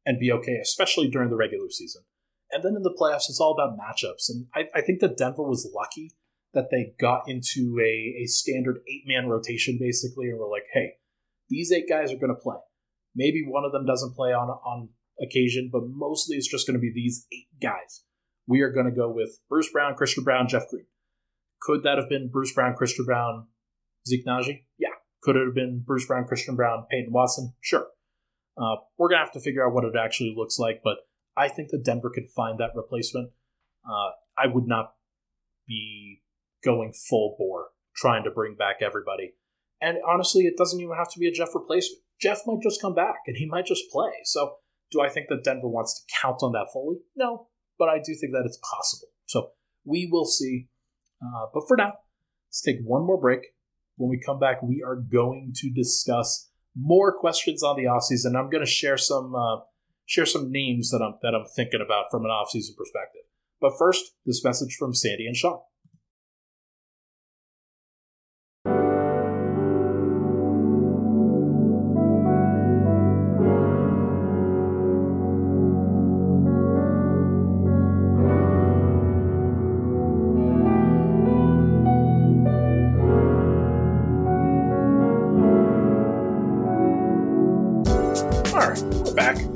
and be okay, especially during the regular season. And then in the playoffs, it's all about matchups. And I, I think that Denver was lucky that they got into a, a standard eight man rotation, basically, and were like, hey, these eight guys are going to play. Maybe one of them doesn't play on on occasion, but mostly it's just going to be these eight guys. We are going to go with Bruce Brown, Christian Brown, Jeff Green. Could that have been Bruce Brown, Christian Brown, Zeke Nnaji? Yeah. Could it have been Bruce Brown, Christian Brown, Peyton Watson? Sure. Uh, we're going to have to figure out what it actually looks like, but I think that Denver could find that replacement. Uh, I would not be going full bore trying to bring back everybody. And honestly, it doesn't even have to be a Jeff replacement. Jeff might just come back and he might just play. So, do I think that Denver wants to count on that fully? No, but I do think that it's possible. So, we will see. Uh, but for now, let's take one more break. When we come back, we are going to discuss more questions on the offseason. I'm going to share some uh, share some names that I'm that I'm thinking about from an offseason perspective. But first, this message from Sandy and Sean.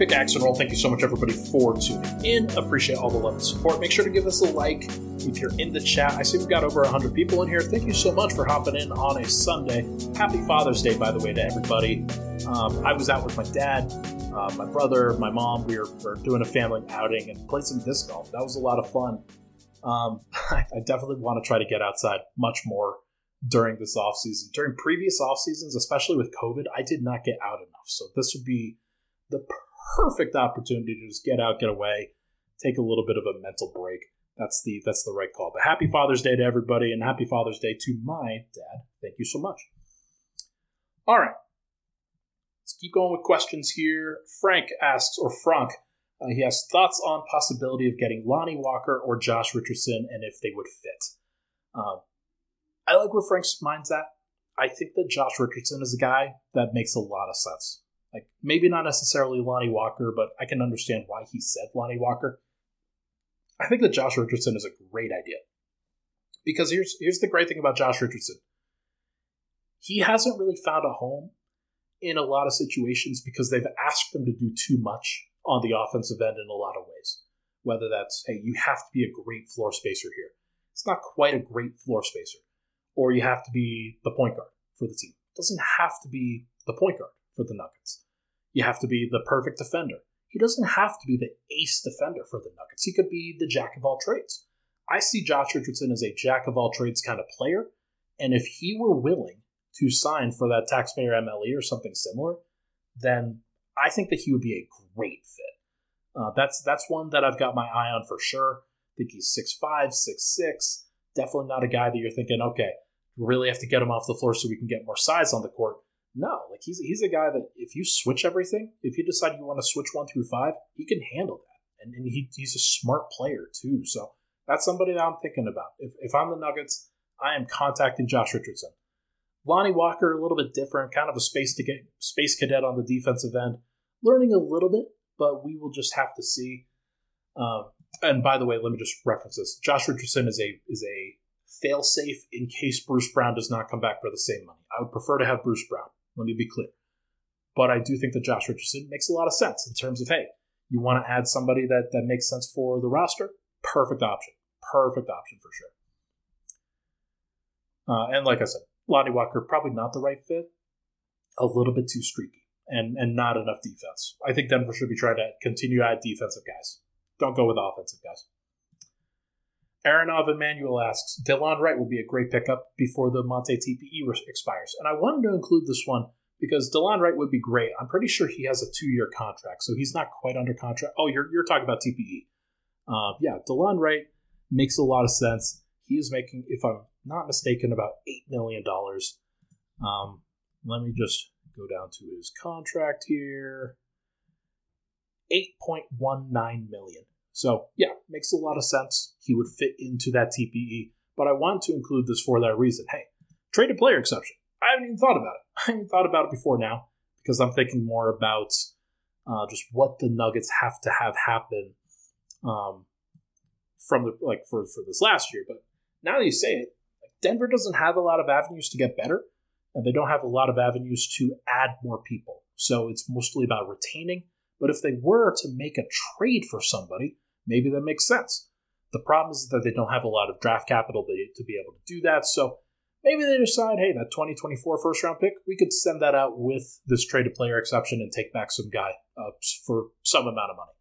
Pickaxe and Roll. Thank you so much, everybody, for tuning in. Appreciate all the love and support. Make sure to give us a like if you're in the chat. I see we've got over 100 people in here. Thank you so much for hopping in on a Sunday. Happy Father's Day, by the way, to everybody. Um, I was out with my dad, uh, my brother, my mom. We were, were, doing a family outing and played some disc golf. That was a lot of fun. Um, I definitely want to try to get outside much more during this off season. During previous off seasons, especially with COVID, I did not get out enough. So this would be the perfect opportunity to just get out, get away, take a little bit of a mental break. That's the that's the right call. But happy Father's Day to everybody, and happy Father's Day to my dad. Thank you so much. All right, let's keep going with questions here. Frank asks, or Frank, uh, he has thoughts on possibility of getting Lonnie Walker or Josh Richardson, and if they would fit. Um, I like where Frank's mind's at. I think that Josh Richardson is a guy that makes a lot of sense. Like maybe not necessarily Lonnie Walker, but I can understand why he said Lonnie Walker. I think that Josh Richardson is a great idea. Because here's here's the great thing about Josh Richardson. He hasn't really found a home in a lot of situations because they've asked him to do too much on the offensive end in a lot of ways. Whether that's, hey, you have to be a great floor spacer here. It's not quite a great floor spacer. Or you have to be the point guard for the team. It doesn't have to be the point guard for the Nuggets. You have to be the perfect defender. He doesn't have to be the ace defender for the Nuggets. He could be the jack of all trades. I see Josh Richardson as a jack of all trades kind of player. And if he were willing to sign for that taxpayer MLE or something similar, then I think that he would be a great fit. Uh, that's that's one that I've got my eye on for sure. I think he's 6'5, 6'6. Definitely not a guy that you're thinking, okay, we really have to get him off the floor so we can get more size on the court. No, like he's he's a guy that if you switch everything, if you decide you want to switch one through five, he can handle that, and, and he, he's a smart player too. So that's somebody that I'm thinking about. If, if I'm the Nuggets, I am contacting Josh Richardson. Lonnie Walker, a little bit different, kind of a space to get space cadet on the defensive end, learning a little bit, but we will just have to see. Um, and by the way, let me just reference this: Josh Richardson is a is a failsafe in case Bruce Brown does not come back for the same money. I would prefer to have Bruce Brown. Let me be clear. But I do think that Josh Richardson makes a lot of sense in terms of hey, you want to add somebody that, that makes sense for the roster? Perfect option. Perfect option for sure. Uh, and like I said, Lonnie Walker probably not the right fit. A little bit too streaky and and not enough defense. I think Denver should be trying to continue to add defensive guys. Don't go with offensive guys. Aronov Emmanuel asks, Delon Wright would be a great pickup before the Monte TPE expires. And I wanted to include this one because Delon Wright would be great. I'm pretty sure he has a two year contract, so he's not quite under contract. Oh, you're, you're talking about TPE. Uh, yeah, Delon Wright makes a lot of sense. He is making, if I'm not mistaken, about $8 million. Um, let me just go down to his contract here 8.19 million. So, yeah, makes a lot of sense. He would fit into that TPE. But I want to include this for that reason. Hey, traded player exception. I haven't even thought about it. I haven't thought about it before now because I'm thinking more about uh, just what the Nuggets have to have happen um, from the like for for this last year. But now that you say it, Denver doesn't have a lot of avenues to get better, and they don't have a lot of avenues to add more people. So it's mostly about retaining. But if they were to make a trade for somebody, maybe that makes sense. The problem is that they don't have a lot of draft capital to be able to do that. So maybe they decide, hey, that 2024 first round pick, we could send that out with this traded player exception and take back some guy uh, for some amount of money.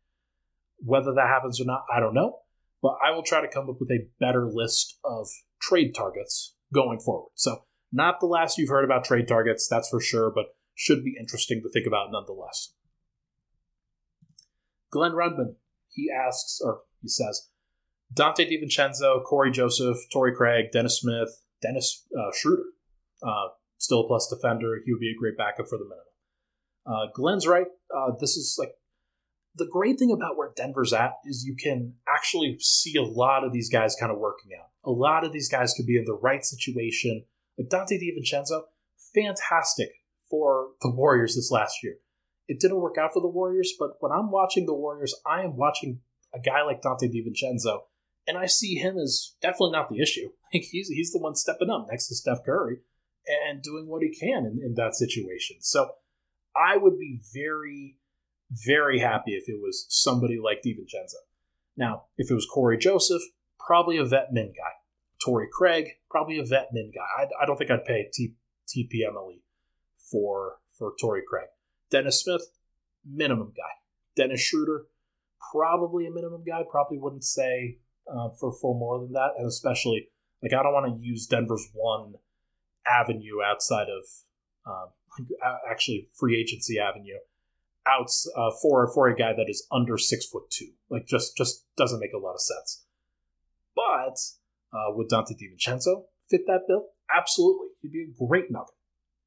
Whether that happens or not, I don't know. But I will try to come up with a better list of trade targets going forward. So, not the last you've heard about trade targets, that's for sure, but should be interesting to think about nonetheless. Glenn Rudman, he asks, or he says, Donte DiVincenzo, Cory Joseph, Torrey Craig, Dennis Smith, Dennis uh, Schroeder. Uh, still a plus defender. He would be a great backup for the minimum. Uh, Glenn's right. Uh, this is like the great thing about where Denver's at is you can actually see a lot of these guys kind of working out. A lot of these guys could be in the right situation. Like Donte DiVincenzo, fantastic for the Warriors this last year. It didn't work out for the Warriors, but when I'm watching the Warriors, I am watching a guy like Donte DiVincenzo, and I see him as definitely not the issue. Like he's he's the one stepping up next to Steph Curry and doing what he can in, in that situation. So I would be very, very happy if it was somebody like DiVincenzo. Now, if it was Cory Joseph, probably a vet min guy. Torrey Craig, probably a vet min guy. I, I don't think I'd pay T, TPMLE for for Torrey Craig. Dennis Smith, minimum guy. Dennis Schroeder, probably a minimum guy. Probably wouldn't say uh, for for more than that, and especially like I don't want to use Denver's one avenue outside of um, actually free agency avenue out uh, for for a guy that is under six foot two. Like just just doesn't make a lot of sense. But uh, would Donte DiVincenzo fit that bill? Absolutely, he'd be a great nugget.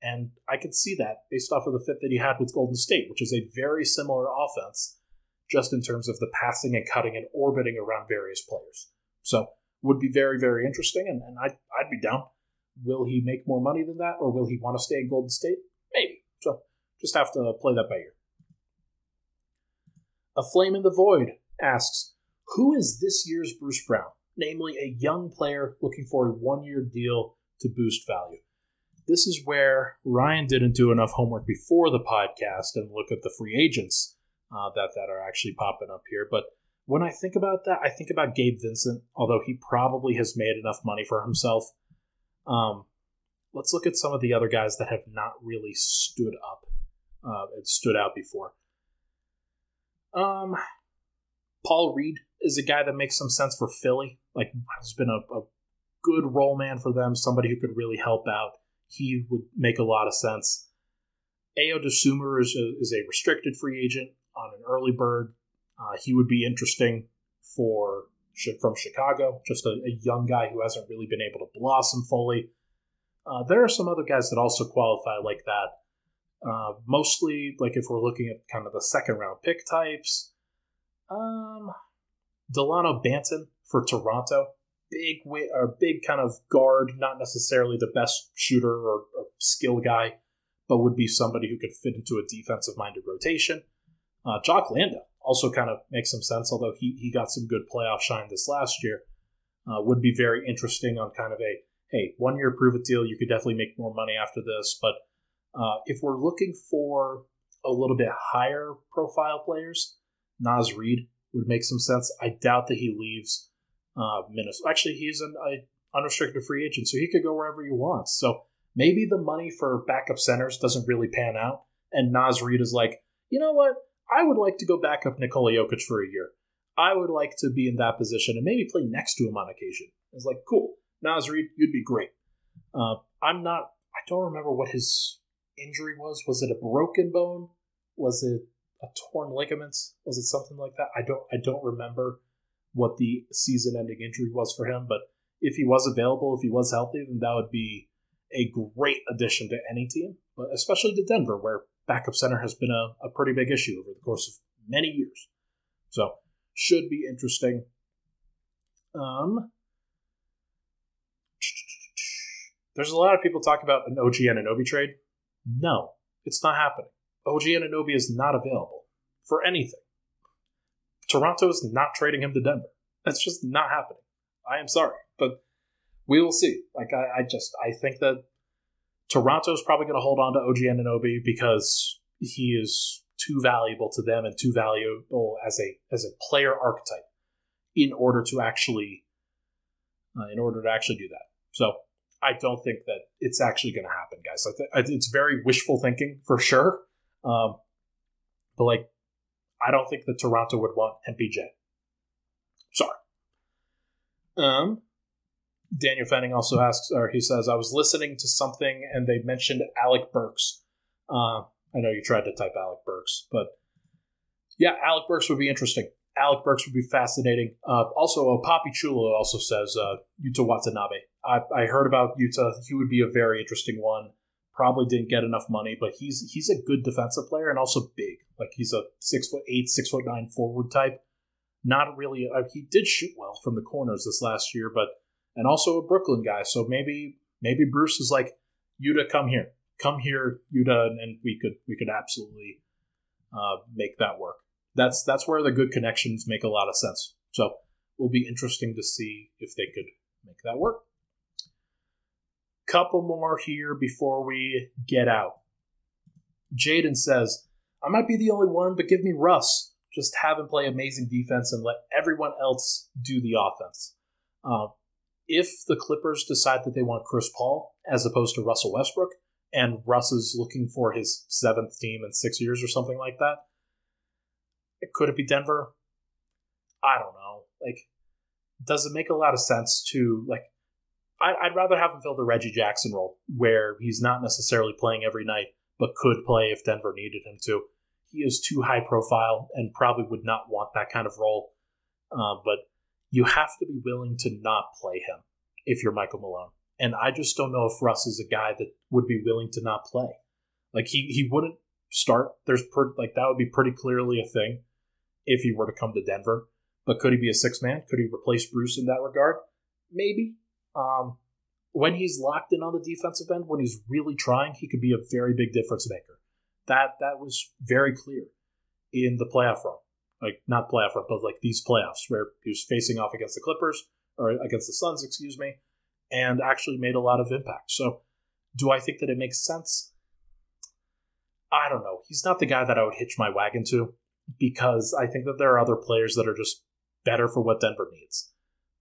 And I could see that based off of the fit that he had with Golden State, which is a very similar offense, just in terms of the passing and cutting and orbiting around various players. So would be very, very interesting, and, and I'd, I'd be down. Will he make more money than that, or will he want to stay in Golden State? Maybe. So just have to play that by ear. A Flame in the Void asks, Who is this year's Bruce Brown? Namely, a young player looking for a one year deal to boost value this is where Ryan didn't do enough homework before the podcast and look at the free agents uh, that that are actually popping up here. But when I think about that, I think about Gabe Vincent, although he probably has made enough money for himself. Um, let's look at some of the other guys that have not really stood up uh, and stood out before. Um, Paul Reed is a guy that makes some sense for Philly. Like, has been a, a good role man for them, somebody who could really help out. He would make a lot of sense. Ayo Dosunmu is a, is a restricted free agent on an early bird. Uh, he would be interesting for from Chicago, just a, a, young guy who hasn't really been able to blossom fully. Uh, there are some other guys that also qualify like that. Uh, mostly, like if we're looking at kind of the second round pick types, um, Dalano Banton for Toronto, big, or big kind of guard, not necessarily the best shooter or, or skill guy, but would be somebody who could fit into a defensive minded rotation. Uh, Jock Landale also kind of makes some sense, although he, he got some good playoff shine this last year. Uh, would be very interesting on kind of a hey, one year prove it deal. You could definitely make more money after this. But uh, if we're looking for a little bit higher profile players, Naz Reid would make some sense. I doubt that he leaves uh, Minnesota. Actually, he's an unrestricted free agent, so he could go wherever he wants. So maybe the money for backup centers doesn't really pan out, and Naz Reid is like, you know what? I would like to go back up Nikola Jokic for a year. I would like to be in that position and maybe play next to him on occasion. It's like, cool. Naz Reid, you'd be great. Uh, I'm not, I don't remember what his injury was. Was it a broken bone? Was it a torn ligament? Was it something like that? I don't, I don't remember what the season ending injury was for him, but if he was available, if he was healthy, then that would be a great addition to any team, but especially to Denver, where backup center has been a, a pretty big issue over the course of many years. So, should be interesting. Um, there's a lot of people talk about an OG and an Anunoby trade. No, it's not happening. OG and Anunoby is not available for anything. Toronto is not trading him to Denver. That's just not happening. I am sorry, but we will see. Like I, I just I think that Toronto is probably going to hold on to OG Anunoby because he is too valuable to them and too valuable as a as a player archetype in order to actually uh, in order to actually do that. So I don't think that it's actually going to happen, guys. Th- it's very wishful thinking for sure. Um, but like, I don't think that Toronto would want MPJ. Sorry. Um, Daniel Fanning also asks, or he says, I was listening to something and they mentioned Alec Burks. Uh, I know you tried to type Alec Burks, but yeah, Alec Burks would be interesting. Alec Burks would be fascinating. Uh, also, uh, Poppy Chulo also says uh, Yuta Watanabe. I, I heard about Yuta. He would be a very interesting one. Probably didn't get enough money, but he's he's a good defensive player and also big. Like he's a six foot eight, six foot nine forward type. Not really. Uh, he did shoot well from the corners this last year, but and also a Brooklyn guy. So maybe maybe Bruce is like Yuta, come here, come here, Yuta, and we could we could absolutely uh, make that work. That's that's where the good connections make a lot of sense. So it will be interesting to see if they could make that work. Couple more here before we get out. Jaden says, I might be the only one, but give me Russ. Just have him play amazing defense and let everyone else do the offense. Uh, if the Clippers decide that they want Chris Paul as opposed to Russell Westbrook, and Russ is looking for his seventh team in six years or something like that, could it be Denver? I don't know. Like, does it make a lot of sense to like? I, would rather have him fill the Reggie Jackson role, where he's not necessarily playing every night, but could play if Denver needed him to. He is too high profile and probably would not want that kind of role. Uh, but you have to be willing to not play him if you're Michael Malone. And I just don't know if Russ is a guy that would be willing to not play. Like he he wouldn't start. There's per, like that would be pretty clearly a thing if he were to come to Denver. But could he be a six man? Could he replace Bruce in that regard? Maybe. Um, when he's locked in on the defensive end, when he's really trying, he could be a very big difference maker. That that was very clear in the playoff run like not playoff run, but like these playoffs where he was facing off against the Clippers or against the Suns, excuse me, and actually made a lot of impact. So, do I think that it makes sense? I don't know. He's not the guy that I would hitch my wagon to because I think that there are other players that are just better for what Denver needs.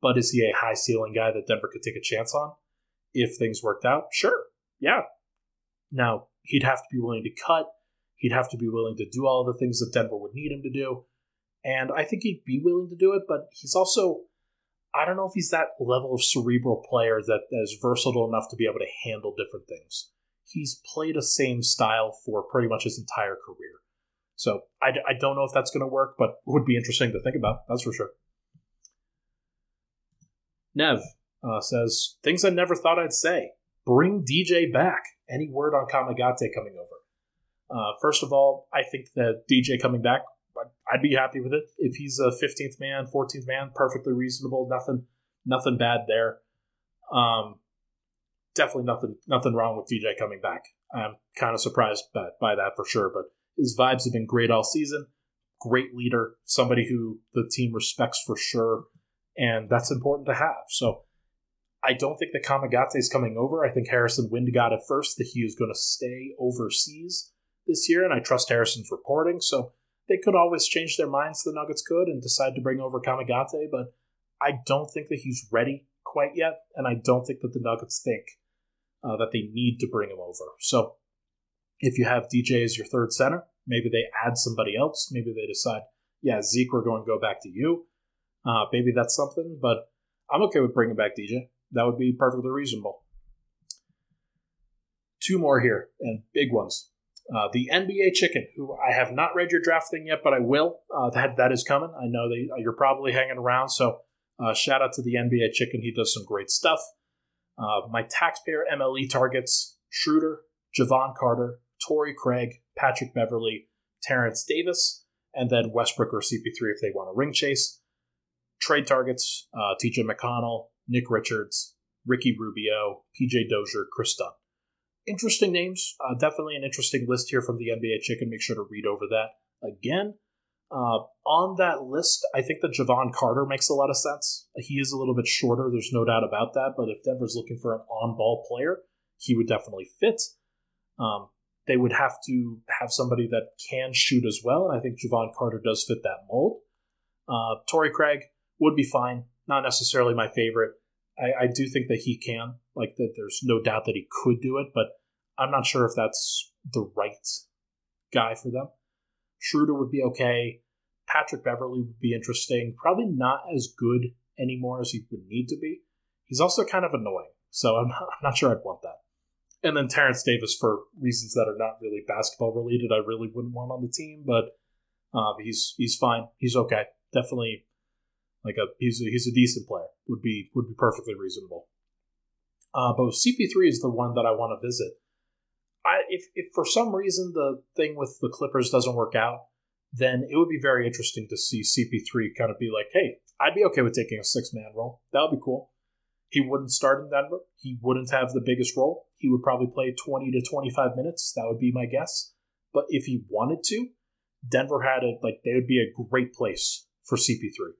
But is he a high ceiling guy that Denver could take a chance on if things worked out? Sure. Yeah. Now, he'd have to be willing to cut. He'd have to be willing to do all the things that Denver would need him to do. And I think he'd be willing to do it, but he's also, I don't know if he's that level of cerebral player that is versatile enough to be able to handle different things. He's played a same style for pretty much his entire career. So I, I don't know if that's going to work, but would be interesting to think about. That's for sure. Nev uh, says things I never thought I'd say. Bring DJ back. Any word on Kamagate coming over? Uh, first of all, I think that DJ coming back, I'd be happy with it. If he's a 15th man, 14th man, perfectly reasonable. Nothing, nothing bad there. Um, definitely nothing, nothing wrong with DJ coming back. I'm kind of surprised by, by that for sure, but his vibes have been great all season. Great leader, somebody who the team respects for sure, and that's important to have. So I don't think that Kamagate is coming over. I think Harrison Wind got it first that he is going to stay overseas this year, and I trust Harrison's reporting. So they could always change their minds. The Nuggets could and decide to bring over Kamagate, but I don't think that he's ready quite yet, and I don't think that the Nuggets think uh, that they need to bring him over. So if you have DJ as your third center, maybe they add somebody else. Maybe they decide, yeah, Zeke, we're going to go back to you. Uh, maybe that's something, but I'm okay with bringing back DJ. That would be perfectly reasonable. Two more here, and big ones. Uh, the NBA Chicken, who I have not read your draft thing yet, but I will. Uh, that that is coming. I know that you're probably hanging around, so uh, shout out to the NBA Chicken. He does some great stuff. Uh, my taxpayer MLE targets: Schroeder, Jevon Carter, Torrey Craig, Patrick Beverley, Terence Davis, and then Westbrook or CP3 if they want a ring chase. Trade targets: uh, TJ McConnell, Nick Richards, Ricky Rubio, PJ Dozier, Kris Dunn. Interesting names. Uh, definitely an interesting list here from the NBA Chicken. Make sure to read over that again. Uh, on that list, I think that Jevon Carter makes a lot of sense. He is a little bit shorter, there's no doubt about that. But if Denver's looking for an on ball player, he would definitely fit. Um, they would have to have somebody that can shoot as well, and I think Jevon Carter does fit that mold. Uh, Torrey Craig would be fine not necessarily my favorite. I, I do think that he can, like that. There's no doubt that he could do it, but I'm not sure if that's the right guy for them. Schroeder would be okay. Patrick Beverley would be interesting. Probably not as good anymore as he would need to be. He's also kind of annoying, so I'm not, I'm not sure I'd want that. And then Terence Davis, for reasons that are not really basketball related, I really wouldn't want on the team, but uh, he's he's fine. He's okay. Definitely like a he's a, he's a decent player. Would be would be perfectly reasonable. Uh, but CP3 is the one that I want to visit. I if if for some reason the thing with the Clippers doesn't work out, then it would be very interesting to see CP3 kind of be like, hey, I'd be okay with taking a six man role. That would be cool. He wouldn't start in Denver. He wouldn't have the biggest role. He would probably play 20 to 25 minutes. That would be my guess. But if he wanted to, Denver had it like they would be a great place for CP3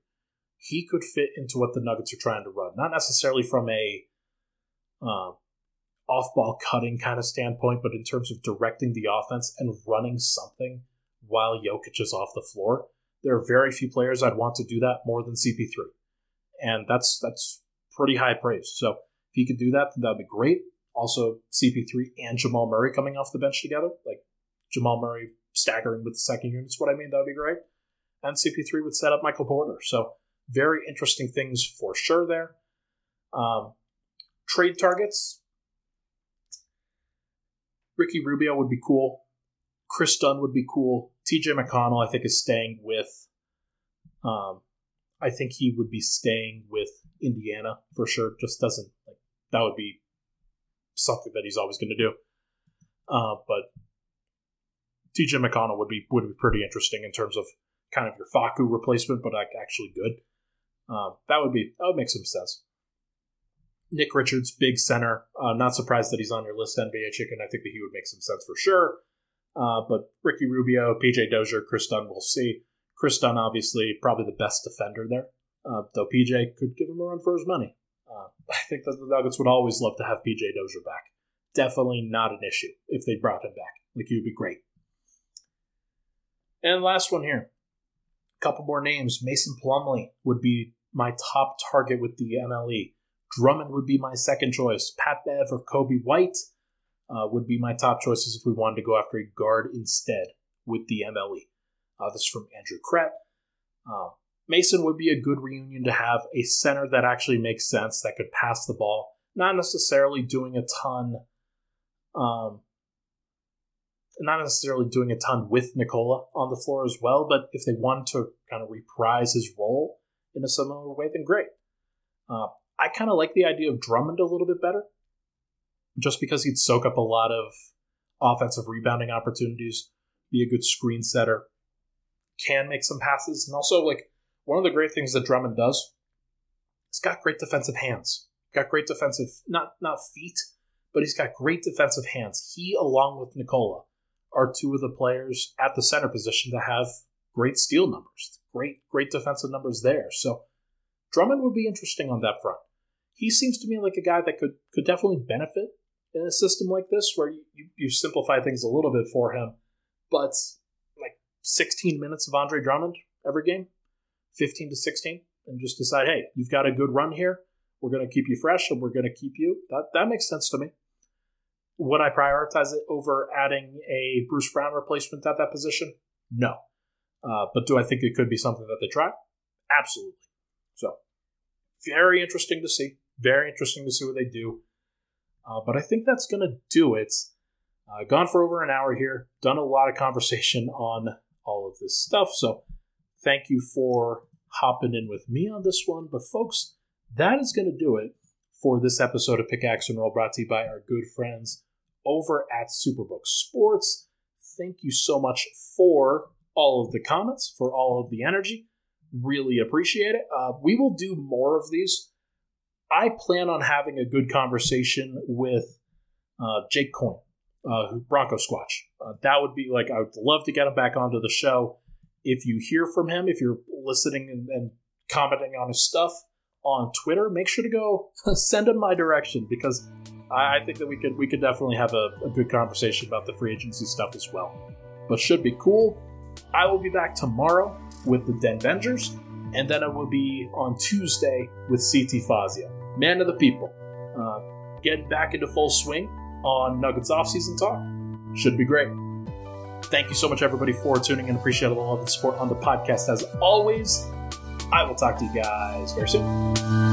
he could fit into what the Nuggets are trying to run. Not necessarily from a uh, off-ball cutting kind of standpoint, but in terms of directing the offense and running something while Jokic is off the floor. There are very few players I'd want to do that more than CP3, and that's that's pretty high praise. So if he could do that, that'd be great. Also, CP3 and Jamal Murray coming off the bench together, like Jamal Murray staggering with the second unit is what I mean. That would be great. And CP3 would set up Michael Porter. So very interesting things for sure there. Um, trade targets. Ricky Rubio would be cool. Kris Dunn would be cool. TJ McConnell, I think, is staying with. Um, I think he would be staying with Indiana for sure. Just doesn't like that would be something that he's always going to do. Uh, but TJ McConnell would be would be pretty interesting in terms of kind of your Facu replacement, but actually good. Um, that would be that would make some sense. Nick Richards, big center. Uh, not surprised that he's on your list, NBA Chicken. I think that he would make some sense for sure. Uh, but Ricky Rubio, PJ Dozier, Kris Dunn, we'll see. Kris Dunn, obviously, probably the best defender there. Uh, though PJ could give him a run for his money. Uh, I think that the Nuggets would always love to have PJ Dozier back. Definitely not an issue if they brought him back. Like, he would be great. And last one here couple more names. Mason Plumlee would be my top target with the MLE. Drummond would be my second choice. Pat Bev or Coby White uh, would be my top choices if we wanted to go after a guard instead with the MLE. Uh, this is from Andrew Krett. Uh, Mason would be a good reunion to have a center that actually makes sense that could pass the ball, not necessarily doing a ton, um, not necessarily doing a ton with Nikola on the floor as well. But if they want to kind of reprise his role in a similar way, then great. Uh, I kind of like the idea of Drummond a little bit better, just because he'd soak up a lot of offensive rebounding opportunities, be a good screen setter, can make some passes, and also like one of the great things that Drummond does, he's got great defensive hands. Got great defensive not not feet, but he's got great defensive hands. He along with Nikola are two of the players at the center position to have great steal numbers. Great great defensive numbers there. So Drummond would be interesting on that front. He seems to me like a guy that could could definitely benefit in a system like this where you, you, simplify things a little bit for him, but like 16 minutes of Andre Drummond every game, 15 to 16 and just decide, hey, you've got a good run here. We're going to keep you fresh and we're going to keep you. That, that makes sense to me. Would I prioritize it over adding a Bruce Brown replacement at that position? No. Uh, but do I think it could be something that they try? Absolutely. So, very interesting to see. Very interesting to see what they do. Uh, but I think that's going to do it. Uh, gone for over an hour here. Done a lot of conversation on all of this stuff. So, Thank you for hopping in with me on this one. But, folks, that is going to do it for this episode of Pickaxe and Roll brought to you by our good friends over at Superbook Sports. Thank you so much for all of the comments, for all of the energy. Really appreciate it. Uh, we will do more of these. I plan on having a good conversation with uh, Jake Coyne, uh, Bronco Squatch. Uh, that would be like, I would love to get him back onto the show if you hear from him, if you're listening and, and commenting on his stuff on Twitter, make sure to go send him my direction because I, I think that we could we could definitely have a, a good conversation about the free agency stuff as well. But should be cool. I will be back tomorrow with the Denvengers, and then I will be on Tuesday with CT Fazia, man of the people, uh, getting back into full swing on Nuggets offseason talk. Should be great. Thank you so much, everybody, for tuning in. Appreciate all of the support on the podcast as always. I will talk to you guys very soon.